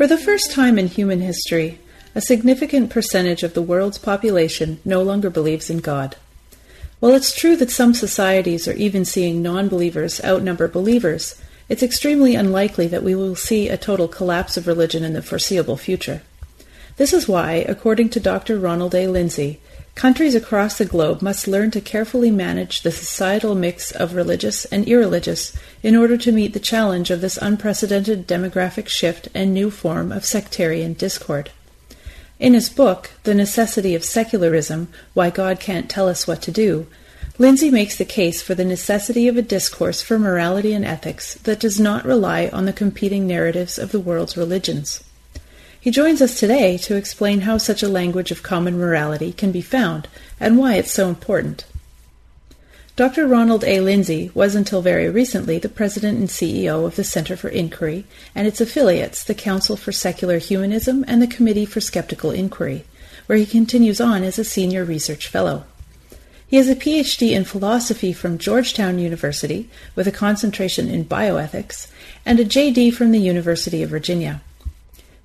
For the first time in human history, a significant percentage of the world's population no longer believes in God. While it's true that some societies are even seeing non believers outnumber believers, it's extremely unlikely that we will see a total collapse of religion in the foreseeable future. This is why, according to Dr. Ronald A. Lindsay, Countries across the globe must learn to carefully manage the societal mix of religious and irreligious in order to meet the challenge of this unprecedented demographic shift and new form of sectarian discord. In his book, The Necessity of Secularism Why God Can't Tell Us What to Do, Lindsay makes the case for the necessity of a discourse for morality and ethics that does not rely on the competing narratives of the world's religions. He joins us today to explain how such a language of common morality can be found and why it's so important. Dr. Ronald A. Lindsay was until very recently the president and CEO of the Center for Inquiry and its affiliates, the Council for Secular Humanism and the Committee for Skeptical Inquiry, where he continues on as a senior research fellow. He has a PhD in philosophy from Georgetown University with a concentration in bioethics and a JD from the University of Virginia.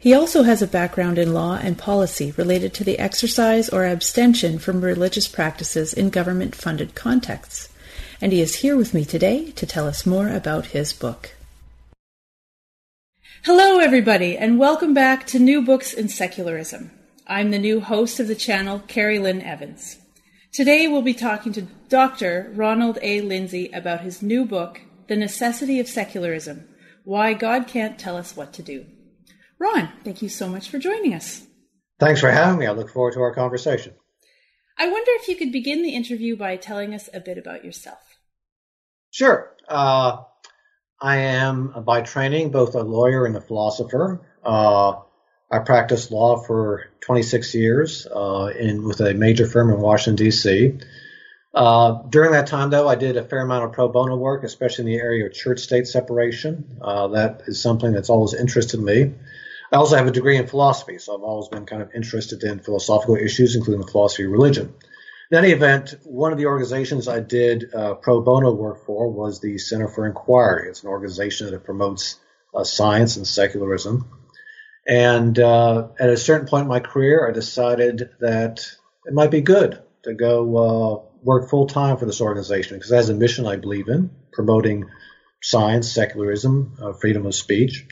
He also has a background in law and policy related to the exercise or abstention from religious practices in government funded contexts. And he is here with me today to tell us more about his book. Hello, everybody, and welcome back to New Books in Secularism. I'm the new host of the channel, Carrie Lynn Evans. Today we'll be talking to Dr. Ronald A. Lindsay about his new book, The Necessity of Secularism Why God Can't Tell Us What to Do. Ron, thank you so much for joining us. Thanks for having me. I look forward to our conversation. I wonder if you could begin the interview by telling us a bit about yourself. Sure. Uh, I am by training both a lawyer and a philosopher. Uh, I practiced law for 26 years uh, in with a major firm in Washington D.C. Uh, during that time, though, I did a fair amount of pro bono work, especially in the area of church-state separation. Uh, that is something that's always interested me. I also have a degree in philosophy, so I've always been kind of interested in philosophical issues, including the philosophy of religion. In any event, one of the organizations I did uh, pro bono work for was the Center for Inquiry. It's an organization that promotes uh, science and secularism. And uh, at a certain point in my career, I decided that it might be good to go uh, work full time for this organization because it has a mission I believe in, promoting science, secularism, uh, freedom of speech.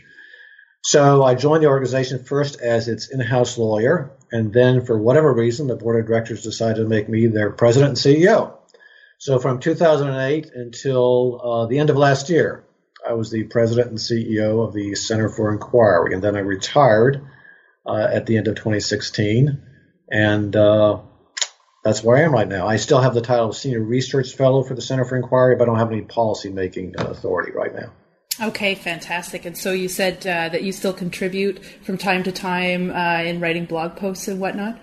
So I joined the organization first as its in-house lawyer, and then for whatever reason, the board of directors decided to make me their president and CEO. So from 2008 until uh, the end of last year, I was the president and CEO of the Center for Inquiry, and then I retired uh, at the end of 2016, and uh, that's where I am right now. I still have the title of senior research fellow for the Center for Inquiry, but I don't have any policy making authority right now. Okay, fantastic. And so you said uh, that you still contribute from time to time uh, in writing blog posts and whatnot?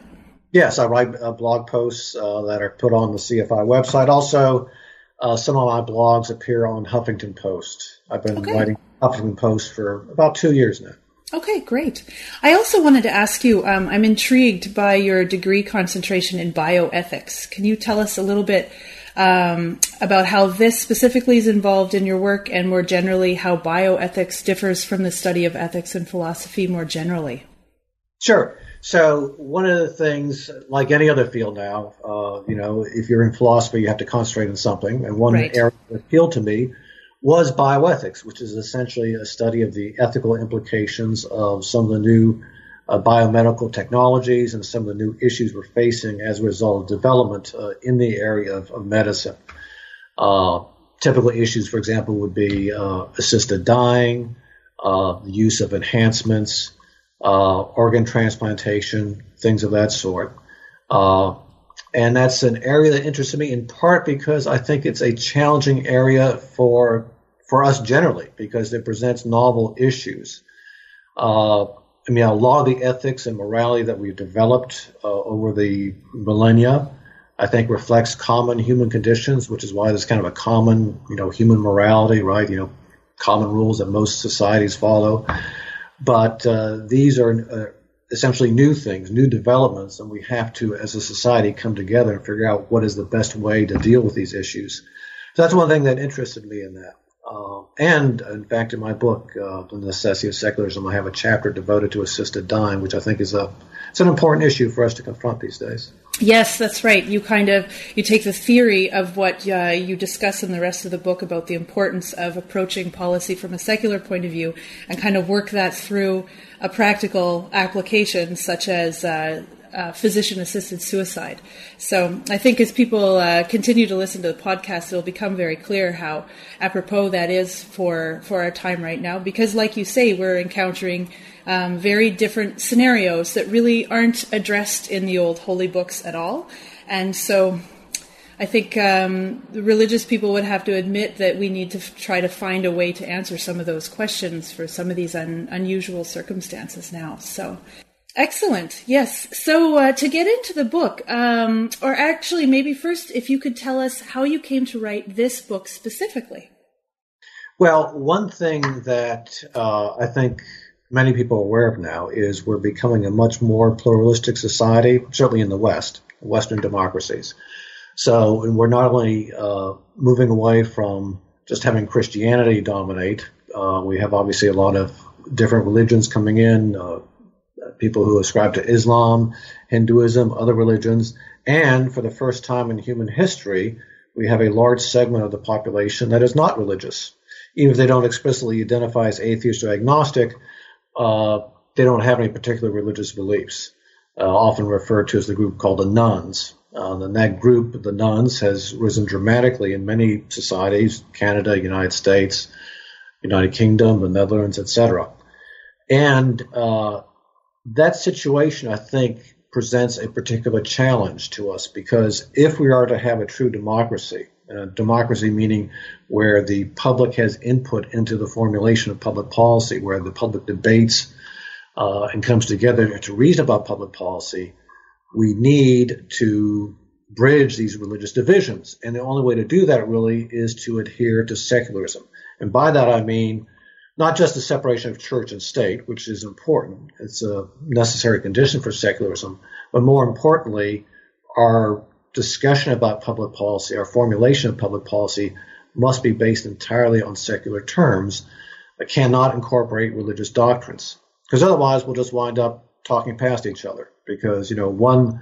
Yes, I write uh, blog posts uh, that are put on the CFI website. Also, uh, some of my blogs appear on Huffington Post. I've been okay. writing Huffington Post for about two years now. Okay, great. I also wanted to ask you um, I'm intrigued by your degree concentration in bioethics. Can you tell us a little bit um, about how this specifically is involved in your work and more generally how bioethics differs from the study of ethics and philosophy more generally. Sure. So one of the things, like any other field now, uh, you know, if you're in philosophy, you have to concentrate on something. And one right. area that appealed to me was bioethics, which is essentially a study of the ethical implications of some of the new uh, biomedical technologies and some of the new issues we're facing as a result of development uh, in the area of, of medicine. Uh, typical issues, for example, would be uh, assisted dying, uh, the use of enhancements, uh, organ transplantation, things of that sort. and that's an area that interests me in part because I think it's a challenging area for for us generally because it presents novel issues. Uh, I mean, a lot of the ethics and morality that we've developed uh, over the millennia, I think, reflects common human conditions, which is why there's kind of a common, you know, human morality, right? You know, common rules that most societies follow. But uh, these are uh, essentially new things, new developments, and we have to, as a society, come together and figure out what is the best way to deal with these issues. So that's one thing that interested me in that. Uh, and in fact, in my book, uh, "The Necessity of Secularism," I have a chapter devoted to assisted dying, which I think is a it's an important issue for us to confront these days. Yes, that's right. You kind of you take the theory of what uh, you discuss in the rest of the book about the importance of approaching policy from a secular point of view, and kind of work that through a practical application, such as uh, uh, physician assisted suicide. So I think as people uh, continue to listen to the podcast, it'll become very clear how apropos that is for, for our time right now. Because, like you say, we're encountering um, very different scenarios that really aren't addressed in the old holy books at all. And so I think um, religious people would have to admit that we need to f- try to find a way to answer some of those questions for some of these un- unusual circumstances now. So Excellent. Yes. So uh, to get into the book, um, or actually, maybe first, if you could tell us how you came to write this book specifically. Well, one thing that uh, I think many people are aware of now is we're becoming a much more pluralistic society, certainly in the West, Western democracies. So and we're not only uh, moving away from just having Christianity dominate, uh, we have obviously a lot of different religions coming in, uh, people who ascribe to Islam, Hinduism, other religions, and for the first time in human history, we have a large segment of the population that is not religious. Even if they don't explicitly identify as atheist or agnostic, uh, they don't have any particular religious beliefs. Uh, often referred to as the group called the nones. Uh, and that group, the nones, has risen dramatically in many societies: Canada, United States, United Kingdom, the Netherlands, etc. And uh, that situation, I think, presents a particular challenge to us because if we are to have a true democracy, uh, democracy meaning where the public has input into the formulation of public policy, where the public debates uh, and comes together to reason about public policy, we need to bridge these religious divisions. And the only way to do that really is to adhere to secularism. And by that I mean not just the separation of church and state, which is important, it's a necessary condition for secularism, but more importantly, our discussion about public policy, our formulation of public policy, must be based entirely on secular terms. It cannot incorporate religious doctrines, because otherwise we'll just wind up talking past each other. Because you know one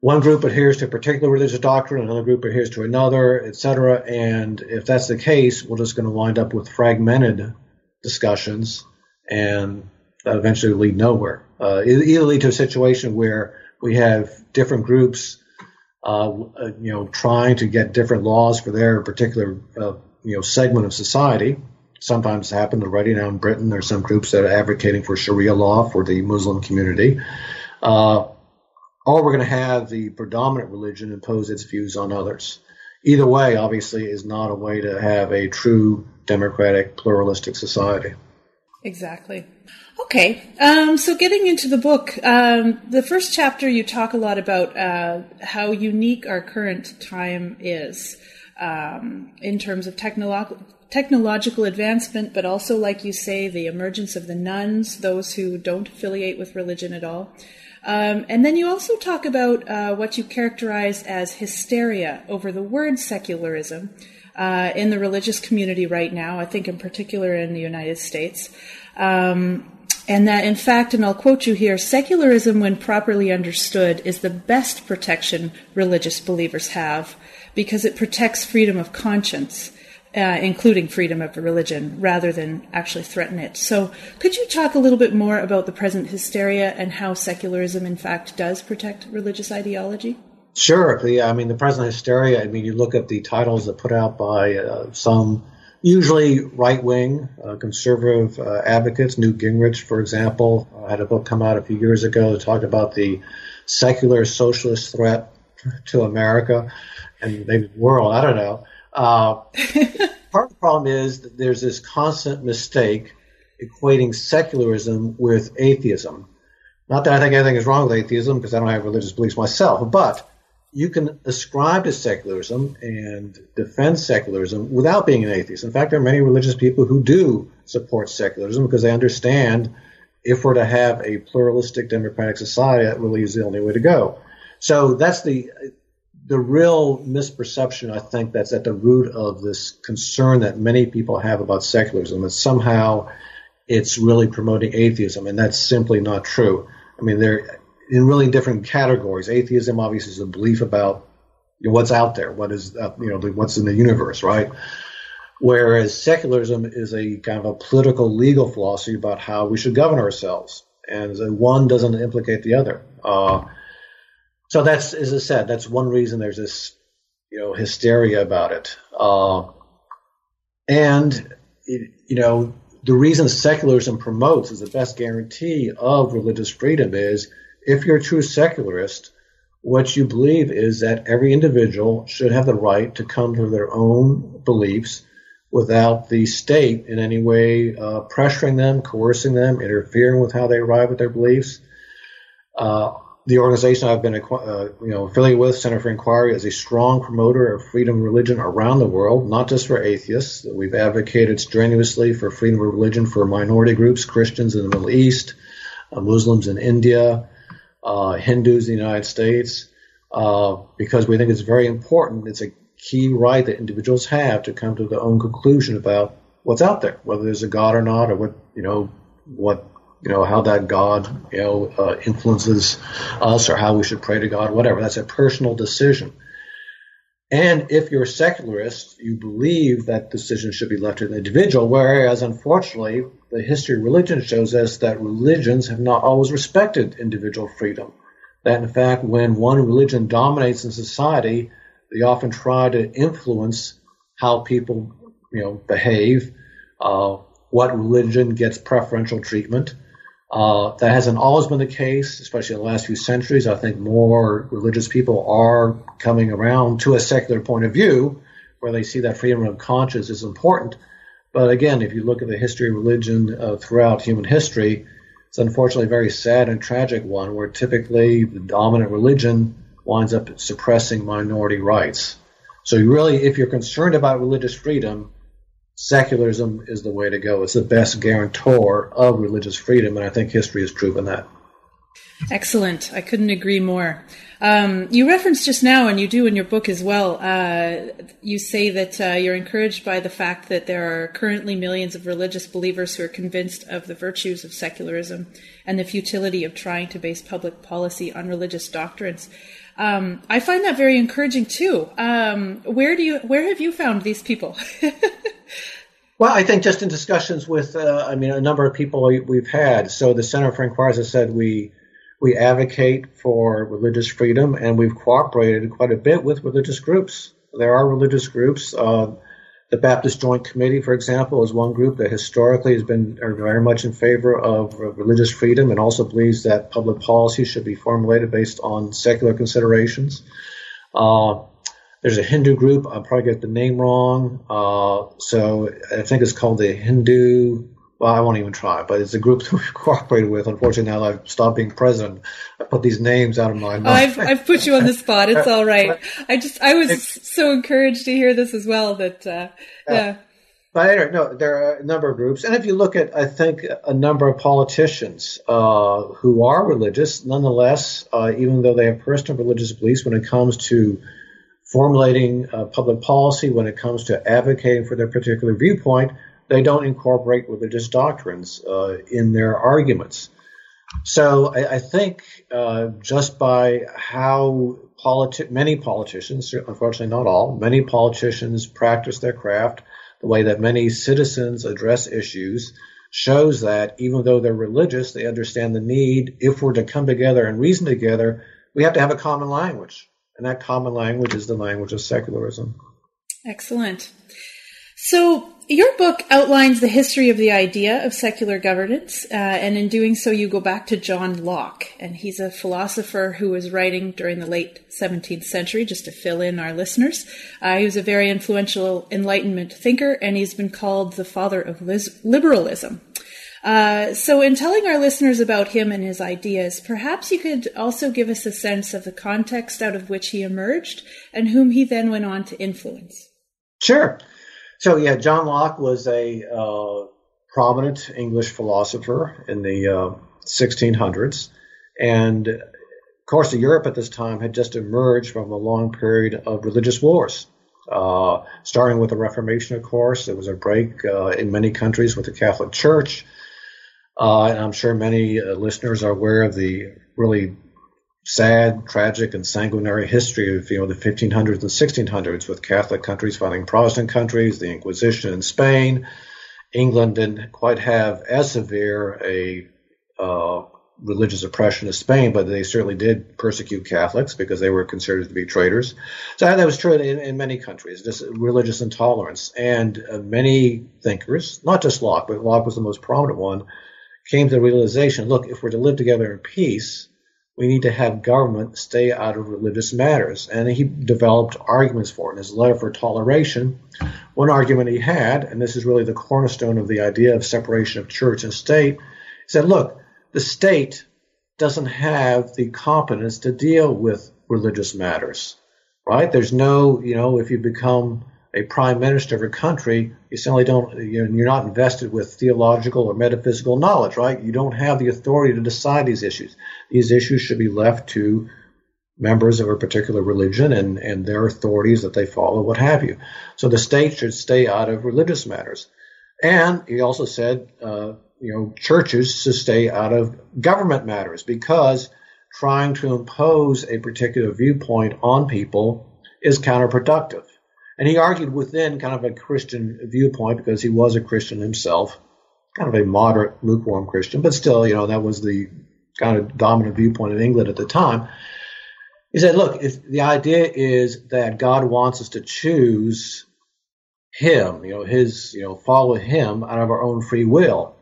one group adheres to a particular religious doctrine, another group adheres to another, etc. And if that's the case, we're just going to wind up with fragmented discussions, and eventually lead nowhere. Uh, either lead to a situation where we have different groups, uh, you know, trying to get different laws for their particular, uh, you know, segment of society. Sometimes happen already now in Britain. There's some groups that are advocating for Sharia law for the Muslim community. Uh, or we're going to have the predominant religion impose its views on others. Either way, obviously, is not a way to have a true democratic, pluralistic society. Exactly. Okay, um, so getting into the book, um, the first chapter you talk a lot about uh, how unique our current time is um, in terms of technolo- technological advancement, but also, like you say, the emergence of the nones, those who don't affiliate with religion at all. Um, and then you also talk about uh, what you characterize as hysteria over the word secularism uh, in the religious community right now, I think in particular in the United States. Um, and that, in fact, and I'll quote you here secularism, when properly understood, is the best protection religious believers have because it protects freedom of conscience uh, including freedom of religion, rather than actually threaten it. So, could you talk a little bit more about the present hysteria and how secularism, in fact, does protect religious ideology? Sure. The, I mean, the present hysteria. I mean, you look at the titles that put out by uh, some usually right wing uh, conservative uh, advocates. Newt Gingrich, for example, uh, had a book come out a few years ago that talked about the secular socialist threat to America and maybe the world. I don't know. Uh, part of the problem is that there's this constant mistake equating secularism with atheism. Not that I think anything is wrong with atheism, because I don't have religious beliefs myself, but you can ascribe to secularism and defend secularism without being an atheist. In fact, there are many religious people who do support secularism because they understand if we're to have a pluralistic democratic society, that really is the only way to go. So that's the the real misperception I think that's at the root of this concern that many people have about secularism that somehow it's really promoting atheism, and that's simply not true. I mean, they're in really different categories. Atheism obviously is a belief about you know, what's out there, what is uh, you know what's in the universe, right? Whereas secularism is a kind of a political legal philosophy about how we should govern ourselves, and one doesn't implicate the other. Uh, so that's, as I said, that's one reason there's this, you know, hysteria about it. Uh, and, it, you know, the reason secularism promotes is the best guarantee of religious freedom is if you're a true secularist, what you believe is that every individual should have the right to come to their own beliefs without the state in any way uh, pressuring them, coercing them, interfering with how they arrive at their beliefs. Uh, the organization I've been uh, you know affiliated with, Center for Inquiry, is a strong promoter of freedom of religion around the world, not just for atheists. We've advocated strenuously for freedom of religion for minority groups, Christians in the Middle East, uh, Muslims in India, uh, Hindus in the United States, uh, because we think it's very important. It's a key right that individuals have to come to their own conclusion about what's out there, whether there's a God or not, or what you know what you know, how that God, you know, uh, influences us or how we should pray to God, whatever. That's a personal decision. And if you're a secularist, you believe that decision should be left to the individual, whereas unfortunately, the history of religion shows us that religions have not always respected individual freedom. That in fact, when one religion dominates in society, they often try to influence how people, you know, behave, uh, what religion gets preferential treatment, uh, that hasn't always been the case, especially in the last few centuries. I think more religious people are coming around to a secular point of view where they see that freedom of conscience is important. But again, if you look at the history of religion uh, throughout human history, it's unfortunately a very sad and tragic one where typically the dominant religion winds up suppressing minority rights. So, really, if you're concerned about religious freedom, secularism is the way to go. It's the best guarantor of religious freedom, and I think history has proven that. Excellent. I couldn't agree more. Um, you referenced just now, and you do in your book as well, uh, you say that uh, you're encouraged by the fact that there are currently millions of religious believers who are convinced of the virtues of secularism and the futility of trying to base public policy on religious doctrines. Um, I find that very encouraging too. Um, where do you, where have you found these people? well, I think just in discussions with, uh, I mean, a number of people we've had. So the Center for Inquiry, has said, we we advocate for religious freedom, and we've cooperated quite a bit with religious groups. There are religious groups. Uh, the Baptist Joint Committee, for example, is one group that historically has been very much in favor of religious freedom and also believes that public policy should be formulated based on secular considerations. Uh, there's a Hindu group, I'll probably get the name wrong. Uh, so I think it's called the Hindu well, I won't even try, but it's a group that we've cooperated with. Unfortunately, now I've stopped being president, I put these names out of my mind. Oh, I've, I've put you on the spot. It's all right. I just, I was so encouraged to hear this as well that, uh, yeah. yeah. But anyway, no, there are a number of groups. And if you look at, I think, a number of politicians uh, who are religious, nonetheless, uh, even though they have personal religious beliefs when it comes to formulating uh, public policy, when it comes to advocating for their particular viewpoint, they don't incorporate religious doctrines uh, in their arguments. So I, I think uh, just by how politi- many politicians, unfortunately not all, many politicians practice their craft, the way that many citizens address issues, shows that even though they're religious, they understand the need, if we're to come together and reason together, we have to have a common language. And that common language is the language of secularism. Excellent. So, your book outlines the history of the idea of secular governance, uh, and in doing so, you go back to John Locke, and he's a philosopher who was writing during the late 17th century, just to fill in our listeners. Uh, he was a very influential Enlightenment thinker, and he's been called the father of liberalism. Uh, so, in telling our listeners about him and his ideas, perhaps you could also give us a sense of the context out of which he emerged and whom he then went on to influence. Sure. So, yeah, John Locke was a uh, prominent English philosopher in the uh, 1600s. And of course, Europe at this time had just emerged from a long period of religious wars. Uh, starting with the Reformation, of course, there was a break uh, in many countries with the Catholic Church. Uh, and I'm sure many uh, listeners are aware of the really sad, tragic, and sanguinary history of you know the 1500s and 1600s with Catholic countries fighting Protestant countries, the Inquisition in Spain. England didn't quite have as severe a uh, religious oppression as Spain, but they certainly did persecute Catholics because they were considered to be traitors. So that was true in, in many countries, just religious intolerance. And uh, many thinkers, not just Locke, but Locke was the most prominent one, came to the realization look, if we're to live together in peace, we need to have government stay out of religious matters. And he developed arguments for it. In his letter for toleration, one argument he had, and this is really the cornerstone of the idea of separation of church and state, he said, look, the state doesn't have the competence to deal with religious matters, right? There's no, you know, if you become a prime minister of a country, you certainly don't, you're not invested with theological or metaphysical knowledge, right? You don't have the authority to decide these issues. These issues should be left to members of a particular religion and, and their authorities that they follow, what have you. So the state should stay out of religious matters. And he also said, uh, you know, churches should stay out of government matters because trying to impose a particular viewpoint on people is counterproductive. And he argued within kind of a Christian viewpoint because he was a Christian himself, kind of a moderate, lukewarm Christian, but still, you know, that was the kind of dominant viewpoint in England at the time. He said, look, if the idea is that God wants us to choose him, you know, his, you know, follow him out of our own free will.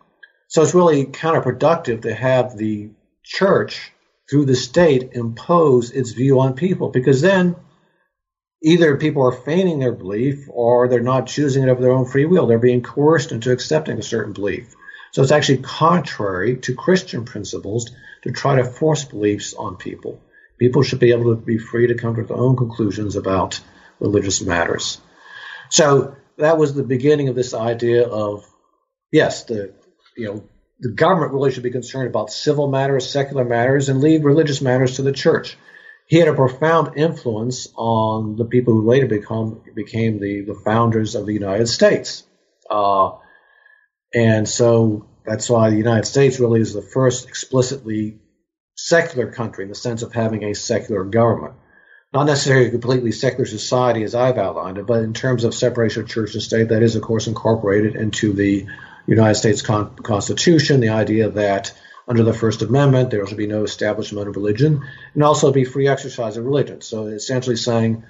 So it's really counterproductive to have the church through the state impose its view on people because then either people are feigning their belief or they're not choosing it of their own free will. They're being coerced into accepting a certain belief. So it's actually contrary to Christian principles to try to force beliefs on people. People should be able to be free to come to their own conclusions about religious matters. So that was the beginning of this idea of, yes, the, you know, the government really should be concerned about civil matters, secular matters, and leave religious matters to the church he had a profound influence on the people who later become became the, the founders of the United States. Uh, and so that's why the United States really is the first explicitly secular country in the sense of having a secular government. Not necessarily a completely secular society as I've outlined it, but in terms of separation of church and state, that is, of course, incorporated into the United States con- Constitution, the idea that under the First Amendment, there should be no establishment of religion, and also be free exercise of religion. So essentially saying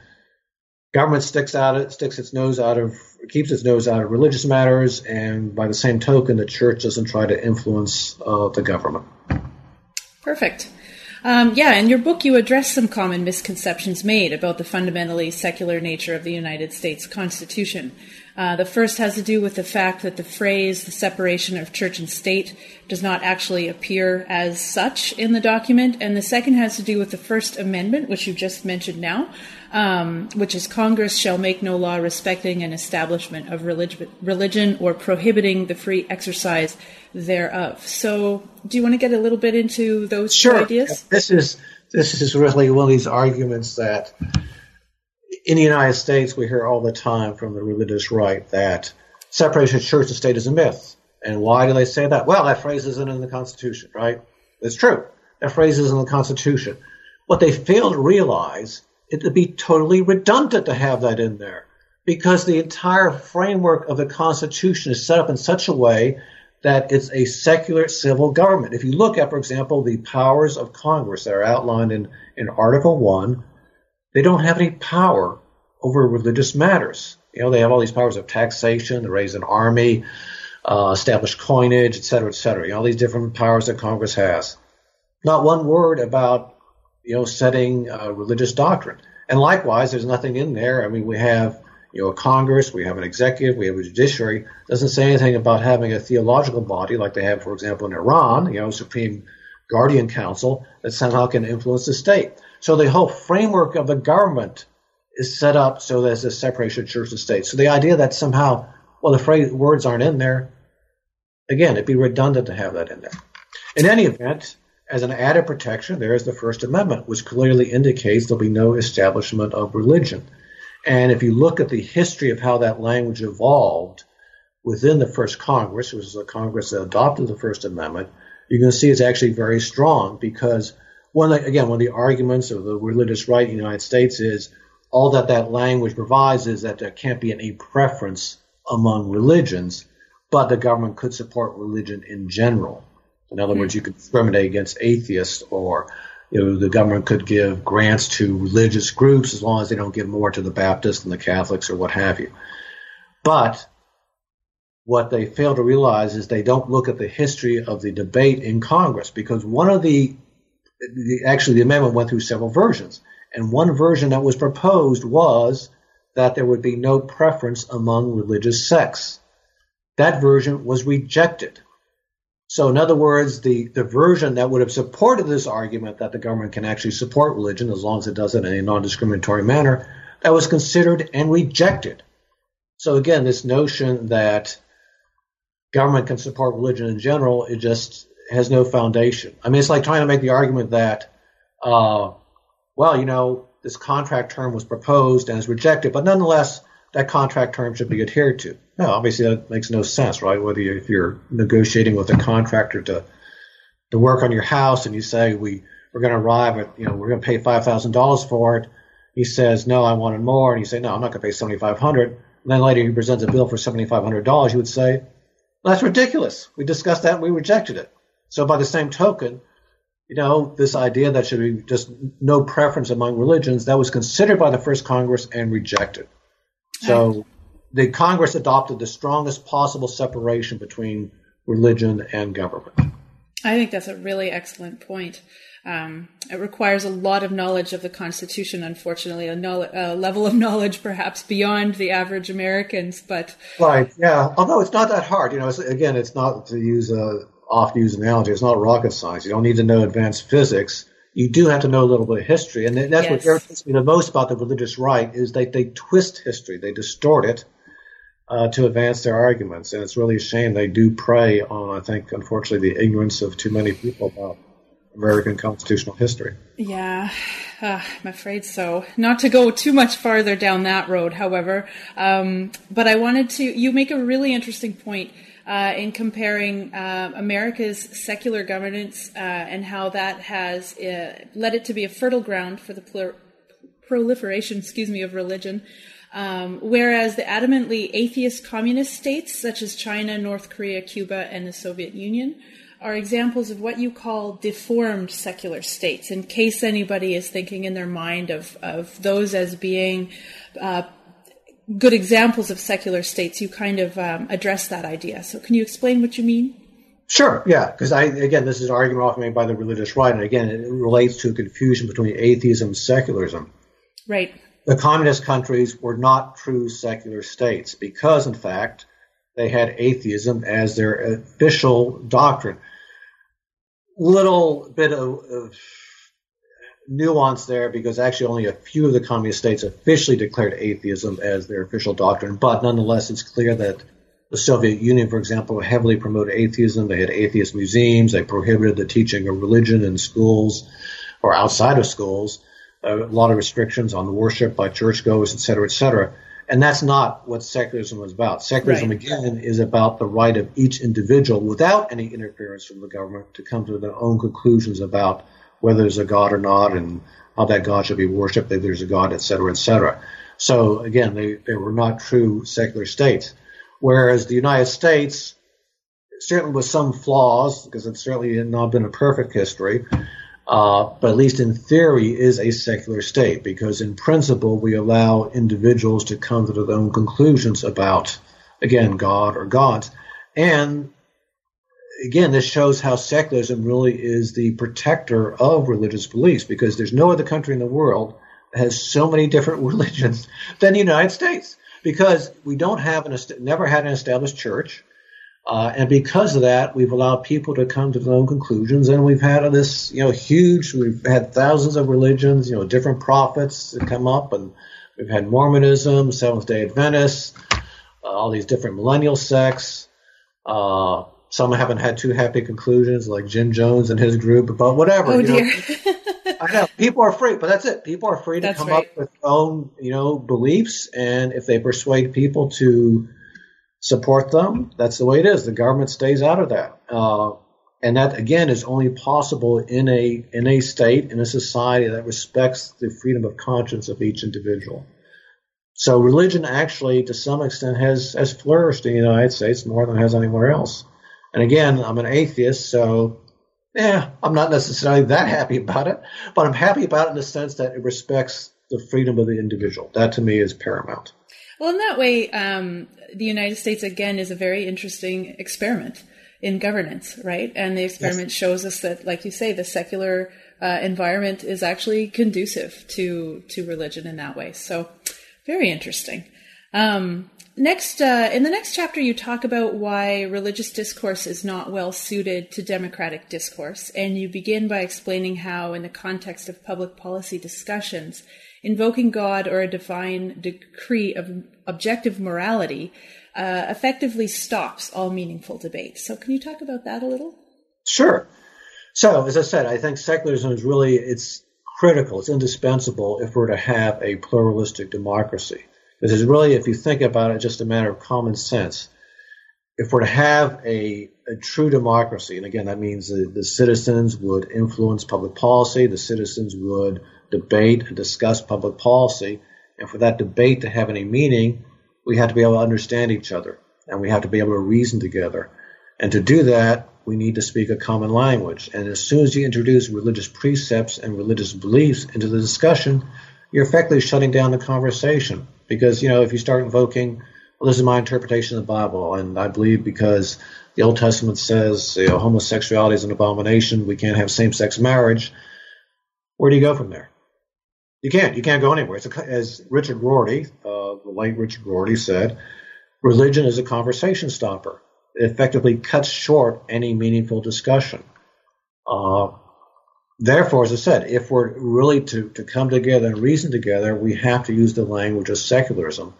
government sticks out sticks its nose out of keeps its nose out of religious matters, and by the same token, the church doesn't try to influence uh, the government. Perfect. Um, yeah, in your book, you address some common misconceptions made about the fundamentally secular nature of the United States Constitution. Uh, the first has to do with the fact that the phrase the separation of church and state does not actually appear as such in the document. And the second has to do with the First Amendment, which you just mentioned now, um, which is Congress shall make no law respecting an establishment of relig- religion or prohibiting the free exercise thereof. So, do you want to get a little bit into those sure. ideas? This is this is really one of these arguments that in the United States, we hear all the time from the religious right that separation of church and state is a myth. And why do they say that? Well, that phrase isn't in the Constitution, right? It's true. That phrase isn't in the Constitution. What they fail to realize it would be totally redundant to have that in there because the entire framework of the Constitution is set up in such a way that it's a secular civil government. If you look at, for example, the powers of Congress that are outlined in, in Article 1, they don't have any power over religious matters. You know, they have all these powers of taxation, to raise an army, uh, establish coinage, et cetera, et cetera. You know, all these different powers that Congress has. Not one word about, you know, setting uh, religious doctrine. And likewise, there's nothing in there. I mean, we have you know, a Congress, we have an executive, we have a judiciary. Doesn't say anything about having a theological body like they have, for example, in Iran, you know, Supreme Guardian Council that somehow can influence the state. So the whole framework of the government is set up so there's a separation of church and state. So the idea that somehow, well, the phrase words aren't in there, again, it'd be redundant to have that in there. In any event, as an added protection, there is the First Amendment, which clearly indicates there'll be no establishment of religion. And if you look at the history of how that language evolved within the first Congress, which was the Congress that adopted the First Amendment, you're going to see it's actually very strong because one again one of the arguments of the religious right in the United States is all that that language provides is that there can't be any preference among religions, but the government could support religion in general. In other words, you could discriminate against atheists or you know, the government could give grants to religious groups as long as they don't give more to the Baptists and the Catholics or what have you. But what they fail to realize is they don't look at the history of the debate in Congress because one of the, the actually the amendment went through several versions, and one version that was proposed was that there would be no preference among religious sects. That version was rejected so, in other words, the, the version that would have supported this argument that the government can actually support religion as long as it does it in a non discriminatory manner, that was considered and rejected. So, again, this notion that government can support religion in general, it just has no foundation. I mean, it's like trying to make the argument that, uh, well, you know, this contract term was proposed and is rejected, but nonetheless, that contract term should be adhered to. No, obviously that makes no sense, right? Whether you, if you're negotiating with a contractor to to work on your house and you say we we're going to arrive at you know we're going to pay five thousand dollars for it, he says no, I wanted more, and you say no, I'm not going to pay seventy five hundred. Then later he presents a bill for seventy five hundred dollars. You would say that's ridiculous. We discussed that and we rejected it. So by the same token, you know, this idea that should be just no preference among religions, that was considered by the first Congress and rejected. So the Congress adopted the strongest possible separation between religion and government. I think that's a really excellent point. Um, it requires a lot of knowledge of the Constitution, unfortunately, a, a, level of knowledge perhaps beyond the average Americans. But right, yeah. Although it's not that hard, you know. It's, again, it's not to use a oft-used analogy. It's not rocket science. You don't need to know advanced physics you do have to know a little bit of history, and that's yes. what irritates me the most about the religious right is they they twist history, they distort it uh, to advance their arguments, and it's really a shame they do prey on, I think, unfortunately, the ignorance of too many people about American constitutional history. Yeah, uh, I'm afraid so. Not to go too much farther down that road, however, um, but I wanted to. You make a really interesting point uh, in comparing uh, America's secular governance uh, and how that has uh, led it to be a fertile ground for the proliferation, excuse me, of religion. Um, whereas the adamantly atheist communist states, such as China, North Korea, Cuba, and the Soviet Union, are examples of what you call deformed secular states. In case anybody is thinking in their mind of, of those as being uh, good examples of secular states, you kind of um, address that idea. So, can you explain what you mean? Sure, yeah, because I again, this is an argument often made by the religious right, and again, it relates to a confusion between atheism and secularism. Right. The communist countries were not true secular states because, in fact, they had atheism as their official doctrine. Little bit of, of nuance there because actually only a few of the communist states officially declared atheism as their official doctrine, but nonetheless, it's clear that the Soviet Union, for example, heavily promoted atheism. They had atheist museums. They prohibited the teaching of religion in schools or outside of schools. A lot of restrictions on worship by churchgoers, et cetera, et cetera. And that's not what secularism is about. Secularism, right. again, is about the right of each individual without any interference from the government to come to their own conclusions about whether there's a God or not, and how that God should be worshipped, if there's a God, et cetera, et cetera. So again, they, they were not true secular states. Whereas the United States, certainly with some flaws, because it's certainly not been a perfect history, uh, but at least in theory is a secular state, because in principle we allow individuals to come to their own conclusions about, again, God or gods. And again, this shows how secularism really is the protector of religious beliefs because there's no other country in the world that has so many different religions than the United States. because we don't have an never had an established church. Uh, and because of that, we've allowed people to come to their own conclusions, and we've had this, you know, huge. We've had thousands of religions, you know, different prophets that come up, and we've had Mormonism, Seventh Day Adventists, uh, all these different millennial sects. Uh, some haven't had too happy conclusions, like Jim Jones and his group, but whatever. Oh dear. Know, I know people are free, but that's it. People are free to that's come right. up with their own, you know, beliefs, and if they persuade people to support them, that's the way it is. The government stays out of that, uh, and that again is only possible in a in a state in a society that respects the freedom of conscience of each individual. So religion actually, to some extent, has has flourished in the United States more than it has anywhere else. And again, I'm an atheist, so yeah, I'm not necessarily that happy about it, but I'm happy about it in the sense that it respects the freedom of the individual. That to me is paramount. Well, in that way, um, the United States again is a very interesting experiment in governance, right? And the experiment yes. shows us that, like you say, the secular uh, environment is actually conducive to to religion in that way. So, very interesting. Um, next, uh, in the next chapter, you talk about why religious discourse is not well suited to democratic discourse, and you begin by explaining how, in the context of public policy discussions, invoking God or a divine decree of objective morality uh, effectively stops all meaningful debate. So, can you talk about that a little? Sure. So, as I said, I think secularism is really it's critical, it's indispensable if we're to have a pluralistic democracy. This is really, if you think about it, just a matter of common sense. If we're to have a, a true democracy, and again, that means the, the citizens would influence public policy, the citizens would debate and discuss public policy, and for that debate to have any meaning, we have to be able to understand each other, and we have to be able to reason together. And to do that, we need to speak a common language. And as soon as you introduce religious precepts and religious beliefs into the discussion, you're effectively shutting down the conversation. Because, you know, if you start invoking, well, this is my interpretation of the Bible, and I believe because the Old Testament says you know, homosexuality is an abomination, we can't have same sex marriage, where do you go from there? You can't. You can't go anywhere. A, as Richard Rorty, uh, the late Richard Rorty said, religion is a conversation stopper. It effectively cuts short any meaningful discussion. Uh, therefore, as I said, if we're really to, to come together and reason together, we have to use the language of secularism.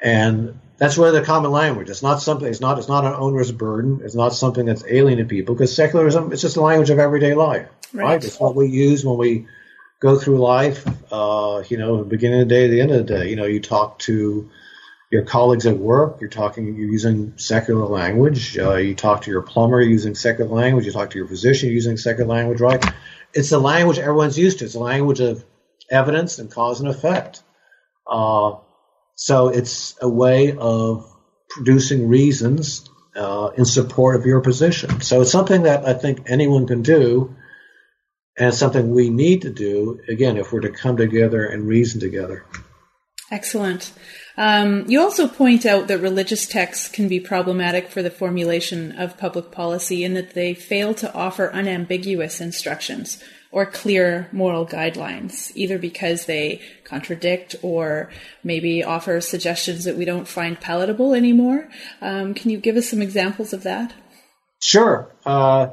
And that's really the common language. It's not something. It's not. It's not an onerous burden. It's not something that's alien to people because secularism. It's just the language of everyday life, right? right? It's what we use when we go through life. Uh, you know, the beginning of the day, the end of the day. You know, you talk to your colleagues at work. You're talking. You're using secular language. Uh, you talk to your plumber using secular language. You talk to your physician using secular language. Right? It's the language everyone's used to. It's the language of evidence and cause and effect. Uh, so it's a way of producing reasons uh, in support of your position. So it's something that I think anyone can do, and something we need to do, again, if we're to come together and reason together. Excellent. Um, you also point out that religious texts can be problematic for the formulation of public policy in that they fail to offer unambiguous instructions or clear moral guidelines, either because they contradict or maybe offer suggestions that we don't find palatable anymore. Um, can you give us some examples of that? Sure. Uh,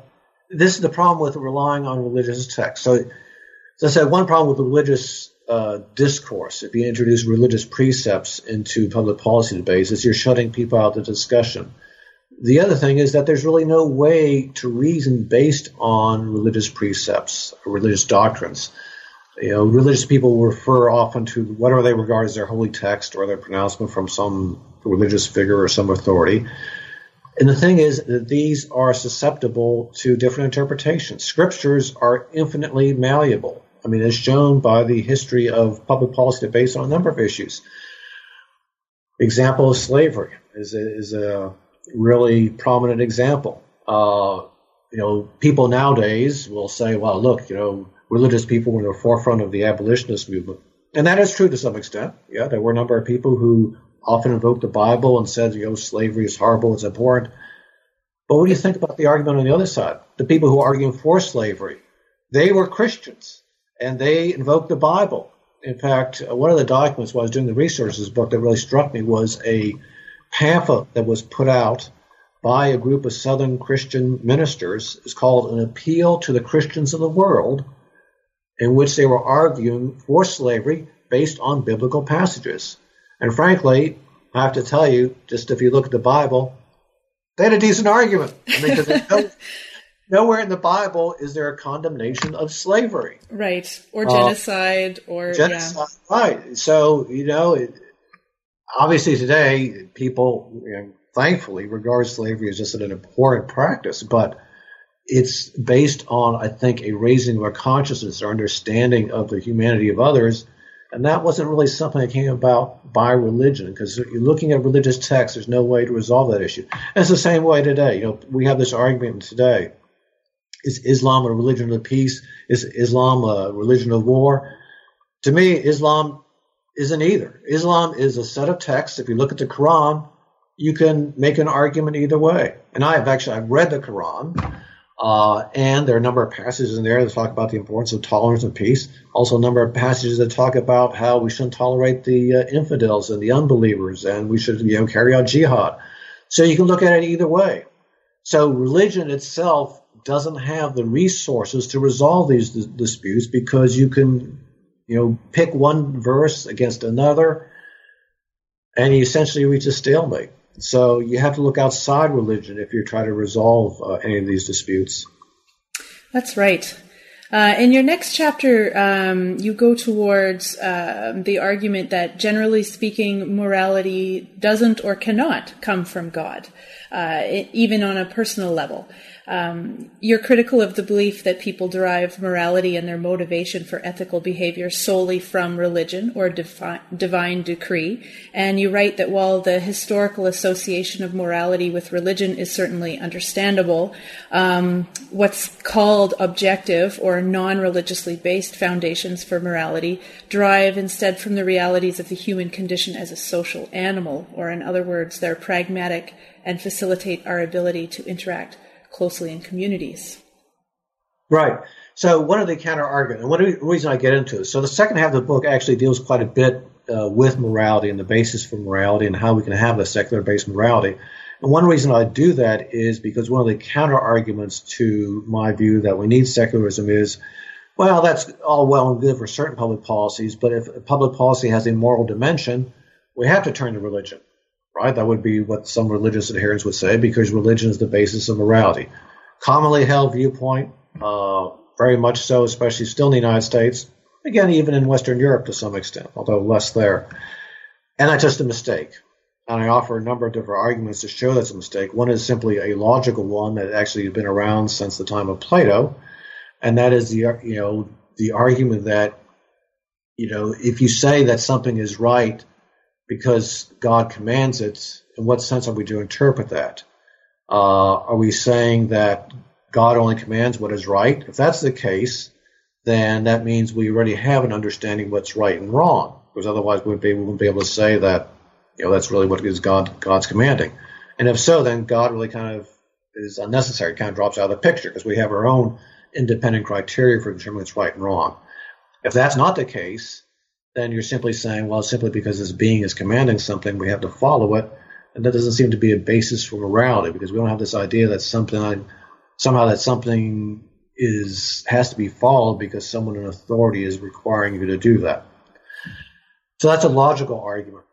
this is the problem with relying on religious texts. So, as I said, one problem with religious uh, discourse, if you introduce religious precepts into public policy debates, is you're shutting people out of the discussion. The other thing is that there's really no way to reason based on religious precepts or religious doctrines. You know, religious people refer often to whatever they regard as their holy text or their pronouncement from some religious figure or some authority. And the thing is that these are susceptible to different interpretations. Scriptures are infinitely malleable. I mean, as shown by the history of public policy debates on a number of issues. Example of slavery is a, is a really prominent example. Uh, you know, people nowadays will say, well, look, you know, religious people were in the forefront of the abolitionist movement. And that is true to some extent. Yeah, there were a number of people who often invoked the Bible and said, you know, slavery is horrible, it's abhorrent. But what do you think about the argument on the other side? The people who are arguing for slavery, they were Christians and they invoked the Bible. In fact, uh, one of the documents while I was doing the this book that really struck me was a pamphlet that was put out by a group of Southern Christian ministers. It's called An Appeal to the Christians of the World, in which they were arguing for slavery based on biblical passages. And frankly, I have to tell you, just if you look at the Bible, they had a decent argument. I mean, nowhere in the Bible is there a condemnation of slavery. Right. Or uh, genocide uh, or genocide. Yeah. Right. So, you know, it, obviously today people you know, thankfully regard slavery as just an abhorrent practice, but it's based on, I think, a raising of our consciousness, our understanding of the humanity of others. And that wasn't really something that came about by religion, because you're looking at religious texts, there's no way to resolve that issue. And it's the same way today. You know, we have this argument today. Is Islam a religion of peace? Is Islam a religion of war? To me, Islam isn't either. Islam is a set of texts. If you look at the Quran, you can make an argument either way. And I have actually I've read the Quran, uh, and there are a number of passages in there that talk about the importance of tolerance and peace. Also, a number of passages that talk about how we shouldn't tolerate the uh, infidels and the unbelievers, and we should you know carry out jihad. So you can look at it either way. So religion itself doesn't have the resources to resolve these d- disputes because you can you know pick one verse against another, and you essentially reach a stalemate. So you have to look outside religion if you're trying to resolve uh, any of these disputes. That's right. Uh, in your next chapter, um, you go towards uh, the argument that, generally speaking, morality doesn't or cannot come from God, uh, even on a personal level. Um, you're critical of the belief that people derive morality and their motivation for ethical behavior solely from religion or defi- divine decree. And you write that while the historical association of morality with religion is certainly understandable, um, what's called objective or non religiously based foundations for morality derive instead from the realities of the human condition as a social animal, or in other words, they're pragmatic and facilitate our ability to interact closely in communities. Right. So one of the counter arguments, and one reason I get into it. So the second half of the book actually deals quite a bit uh, with morality and the basis for morality and how we can have a secular based morality. And one reason I do that is because one of the counter arguments to my view that we need secularism is, well, that's all well and good for certain public policies, but if public policy has a moral dimension, we have to turn to religion right? That would be what some religious adherents would say because religion is the basis of morality. Commonly held viewpoint, uh, very much so, especially still in the United States. Again, even in Western Europe to some extent, although less there. And that's just a mistake. And I offer a number of different arguments to show that's a mistake. One is simply a logical one that actually has been around since the time of Plato, and that is the you know the argument that you know if you say that something is right because God commands it, in what sense are we to interpret that? Uh, are we saying that God only commands what is right? If that's the case, then that means we already have an understanding what's right and wrong, because otherwise we wouldn't be, we wouldn't be able to say that you know that's really what is God God's commanding. And if so, then God really kind of is unnecessary, kind of drops out of the picture because we have our own independent criteria for determining what's right and wrong. If that's not the case, then you're simply saying, well, simply because this being is commanding something, we have to follow it. And that doesn't seem to be a basis for morality because we don't have this idea that something somehow that something is has to be followed because someone in authority is requiring you to do that. So that's a logical argument.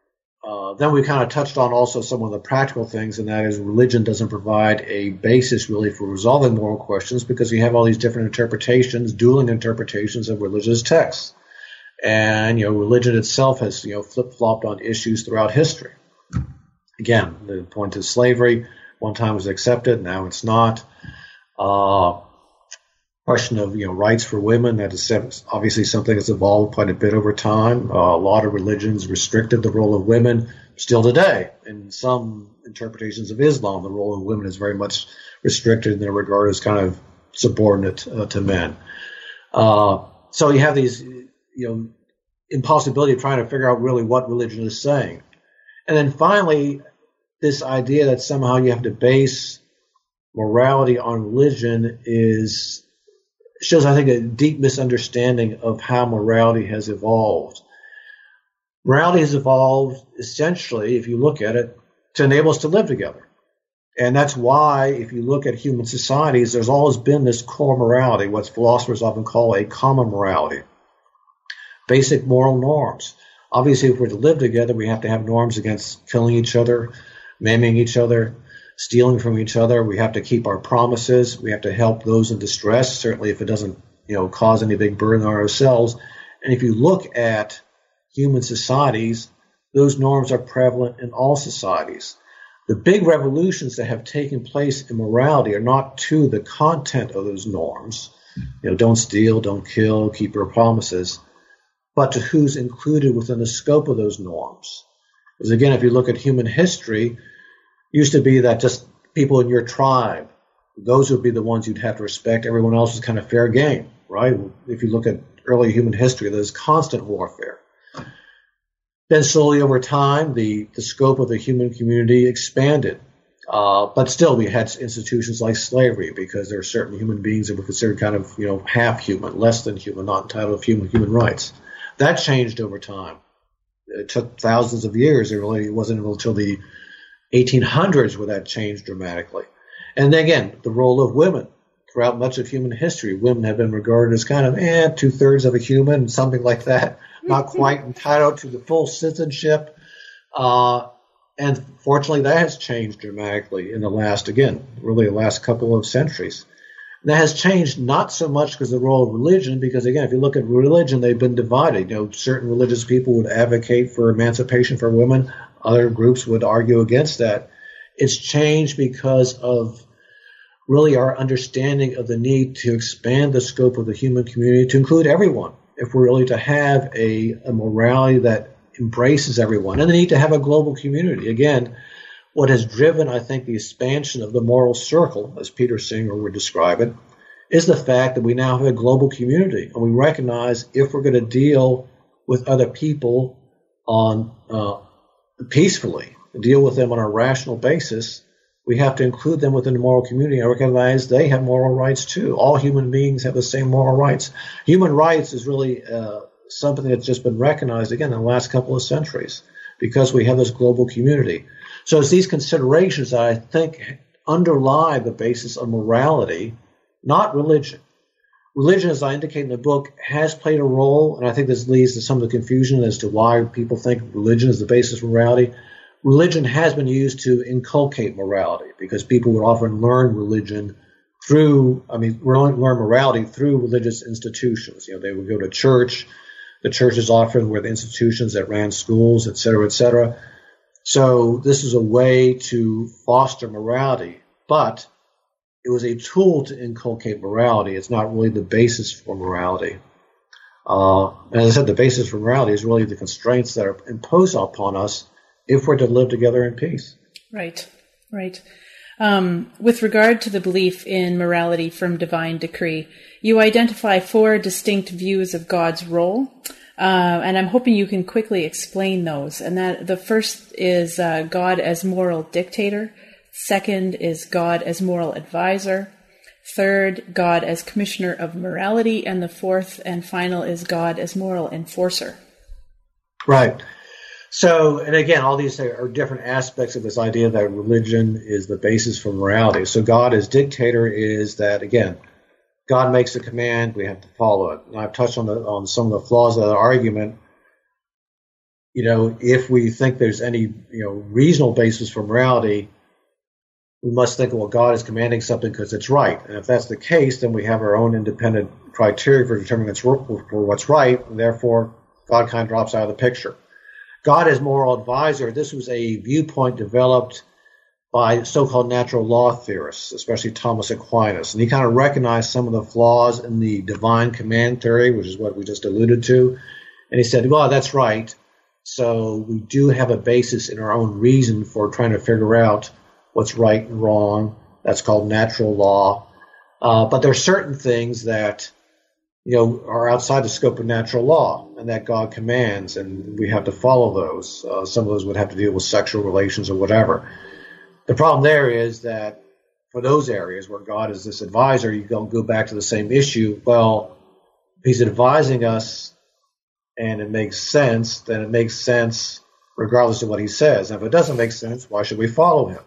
Uh, then we kind of touched on also some of the practical things, and that is religion doesn't provide a basis really for resolving moral questions because you have all these different interpretations, dueling interpretations of religious texts. And, you know, religion itself has, you know, flip flopped on issues throughout history. Again, the point is slavery. One time was accepted, now it's not. Uh, question of you know rights for women that is obviously something that's evolved quite a bit over time. Uh, a lot of religions restricted the role of women. Still today, in some interpretations of Islam, the role of women is very much restricted and they're regarded as kind of subordinate uh, to men. Uh, so you have these you know impossibility of trying to figure out really what religion is saying. And then finally, this idea that somehow you have to base morality on religion is shows, I think, a deep misunderstanding of how morality has evolved. Morality has evolved essentially, if you look at it, to enable us to live together. And that's why, if you look at human societies, there's always been this core morality, what philosophers often call a common morality. Basic moral norms. Obviously, if we're to live together, we have to have norms against killing each other, maiming each other, stealing from each other. We have to keep our promises. We have to help those in distress, certainly if it doesn't, you know, cause any big burden on ourselves. And if you look at human societies, those norms are prevalent in all societies. The big revolutions that have taken place in morality are not to the content of those norms, you know, don't steal, don't kill, keep your promises, but to who's included within the scope of those norms. Because again, if you look at human history, used to be that just people in your tribe, those would be the ones you'd have to respect. Everyone else is kind of fair game, right? If you look at early human history, there's constant warfare. Then slowly over time, the, the scope of the human community expanded. Uh, but still, we had institutions like slavery because there are certain human beings that were considered kind of, you know, half human, less than human, not entitled to human human rights. That changed over time. It took thousands of years. It really wasn't until the 1800s where that changed dramatically. And again, the role of women throughout much of human history, women have been regarded as kind of eh, two thirds of a human, something like that not quite entitled to the full citizenship. Uh, and fortunately, that has changed dramatically in the last, again, really the last couple of centuries. That has changed not so much because of the role of religion, because again, if you look at religion, they've been divided. You know, certain religious people would advocate for emancipation for women, other groups would argue against that. It's changed because of really our understanding of the need to expand the scope of the human community to include everyone if we're really to have a, a morality that embraces everyone, and the need to have a global community. Again, what has driven, I think, the expansion of the moral circle, as Peter Singer would describe it, is the fact that we now have a global community, and we recognize if we're going to deal with other people on uh, peacefully, deal with them on a rational basis, we have to include them within the moral community and recognize they have moral rights too. All human beings have the same moral rights. Human rights is really uh, something that's just been recognized again in the last couple of centuries because we have this global community. So it's these considerations that I think underlie the basis of morality, not religion. Religion, as I indicate in the book, has played a role, and I think this leads to some of the confusion as to why people think religion is the basis of morality religion has been used to inculcate morality because people would often learn religion through, I mean, learn morality through religious institutions. You know, they would go to church. The churches often were the institutions that ran schools, et cetera, et cetera. So this is a way to foster morality, but it was a tool to inculcate morality. It's not really the basis for morality. Uh, as I said, the basis for morality is really the constraints that are imposed upon us if we're to live together in peace. Right, right. Um, with regard to the belief in morality from divine decree, you identify four distinct views of God's role, uh, and I'm hoping you can quickly explain those. And that the first is uh, God as moral dictator. Second is God as moral advisor. Third, God as commissioner of morality, and the fourth and final is God as moral enforcer. Right. So, and again, all these are different aspects of this idea that religion is the basis for morality. So, God as dictator is that, again, God makes a command, we have to follow it. And I've touched on, the, on some of the flaws of that argument. You know, if we think there's any, you know, reasonable basis for morality, we must think, well, God is commanding something because it's right. And if that's the case, then we have our own independent criteria for determining for what's right, and therefore God kind of drops out of the picture. God as moral advisor, this was a viewpoint developed by so-called natural law theorists, especially Thomas Aquinas. And he kind of recognized some of the flaws in the divine command theory, which is what we just alluded to. And he said, well, that's right. So we do have a basis in our own reason for trying to figure out what's right and wrong. That's called natural law. Uh, but there are certain things that you know, are outside the scope of natural law and that God commands, and we have to follow those. Uh, some of those would have to deal with sexual relations or whatever. The problem there is that for those areas where God is this advisor, you don't go back to the same issue. Well, he's advising us and it makes sense, then it makes sense regardless of what he says. And if it doesn't make sense, why should we follow him?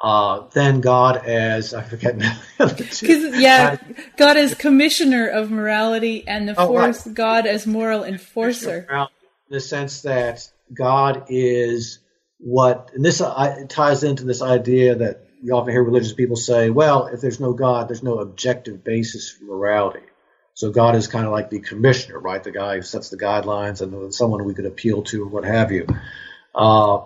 Uh, then God as I forget now. yeah, God as commissioner of morality, and the oh, force right. God as moral enforcer. In the sense that God is what, and this uh, ties into this idea that you often hear religious people say, "Well, if there's no God, there's no objective basis for morality." So God is kind of like the commissioner, right? The guy who sets the guidelines and someone we could appeal to or what have you. Uh,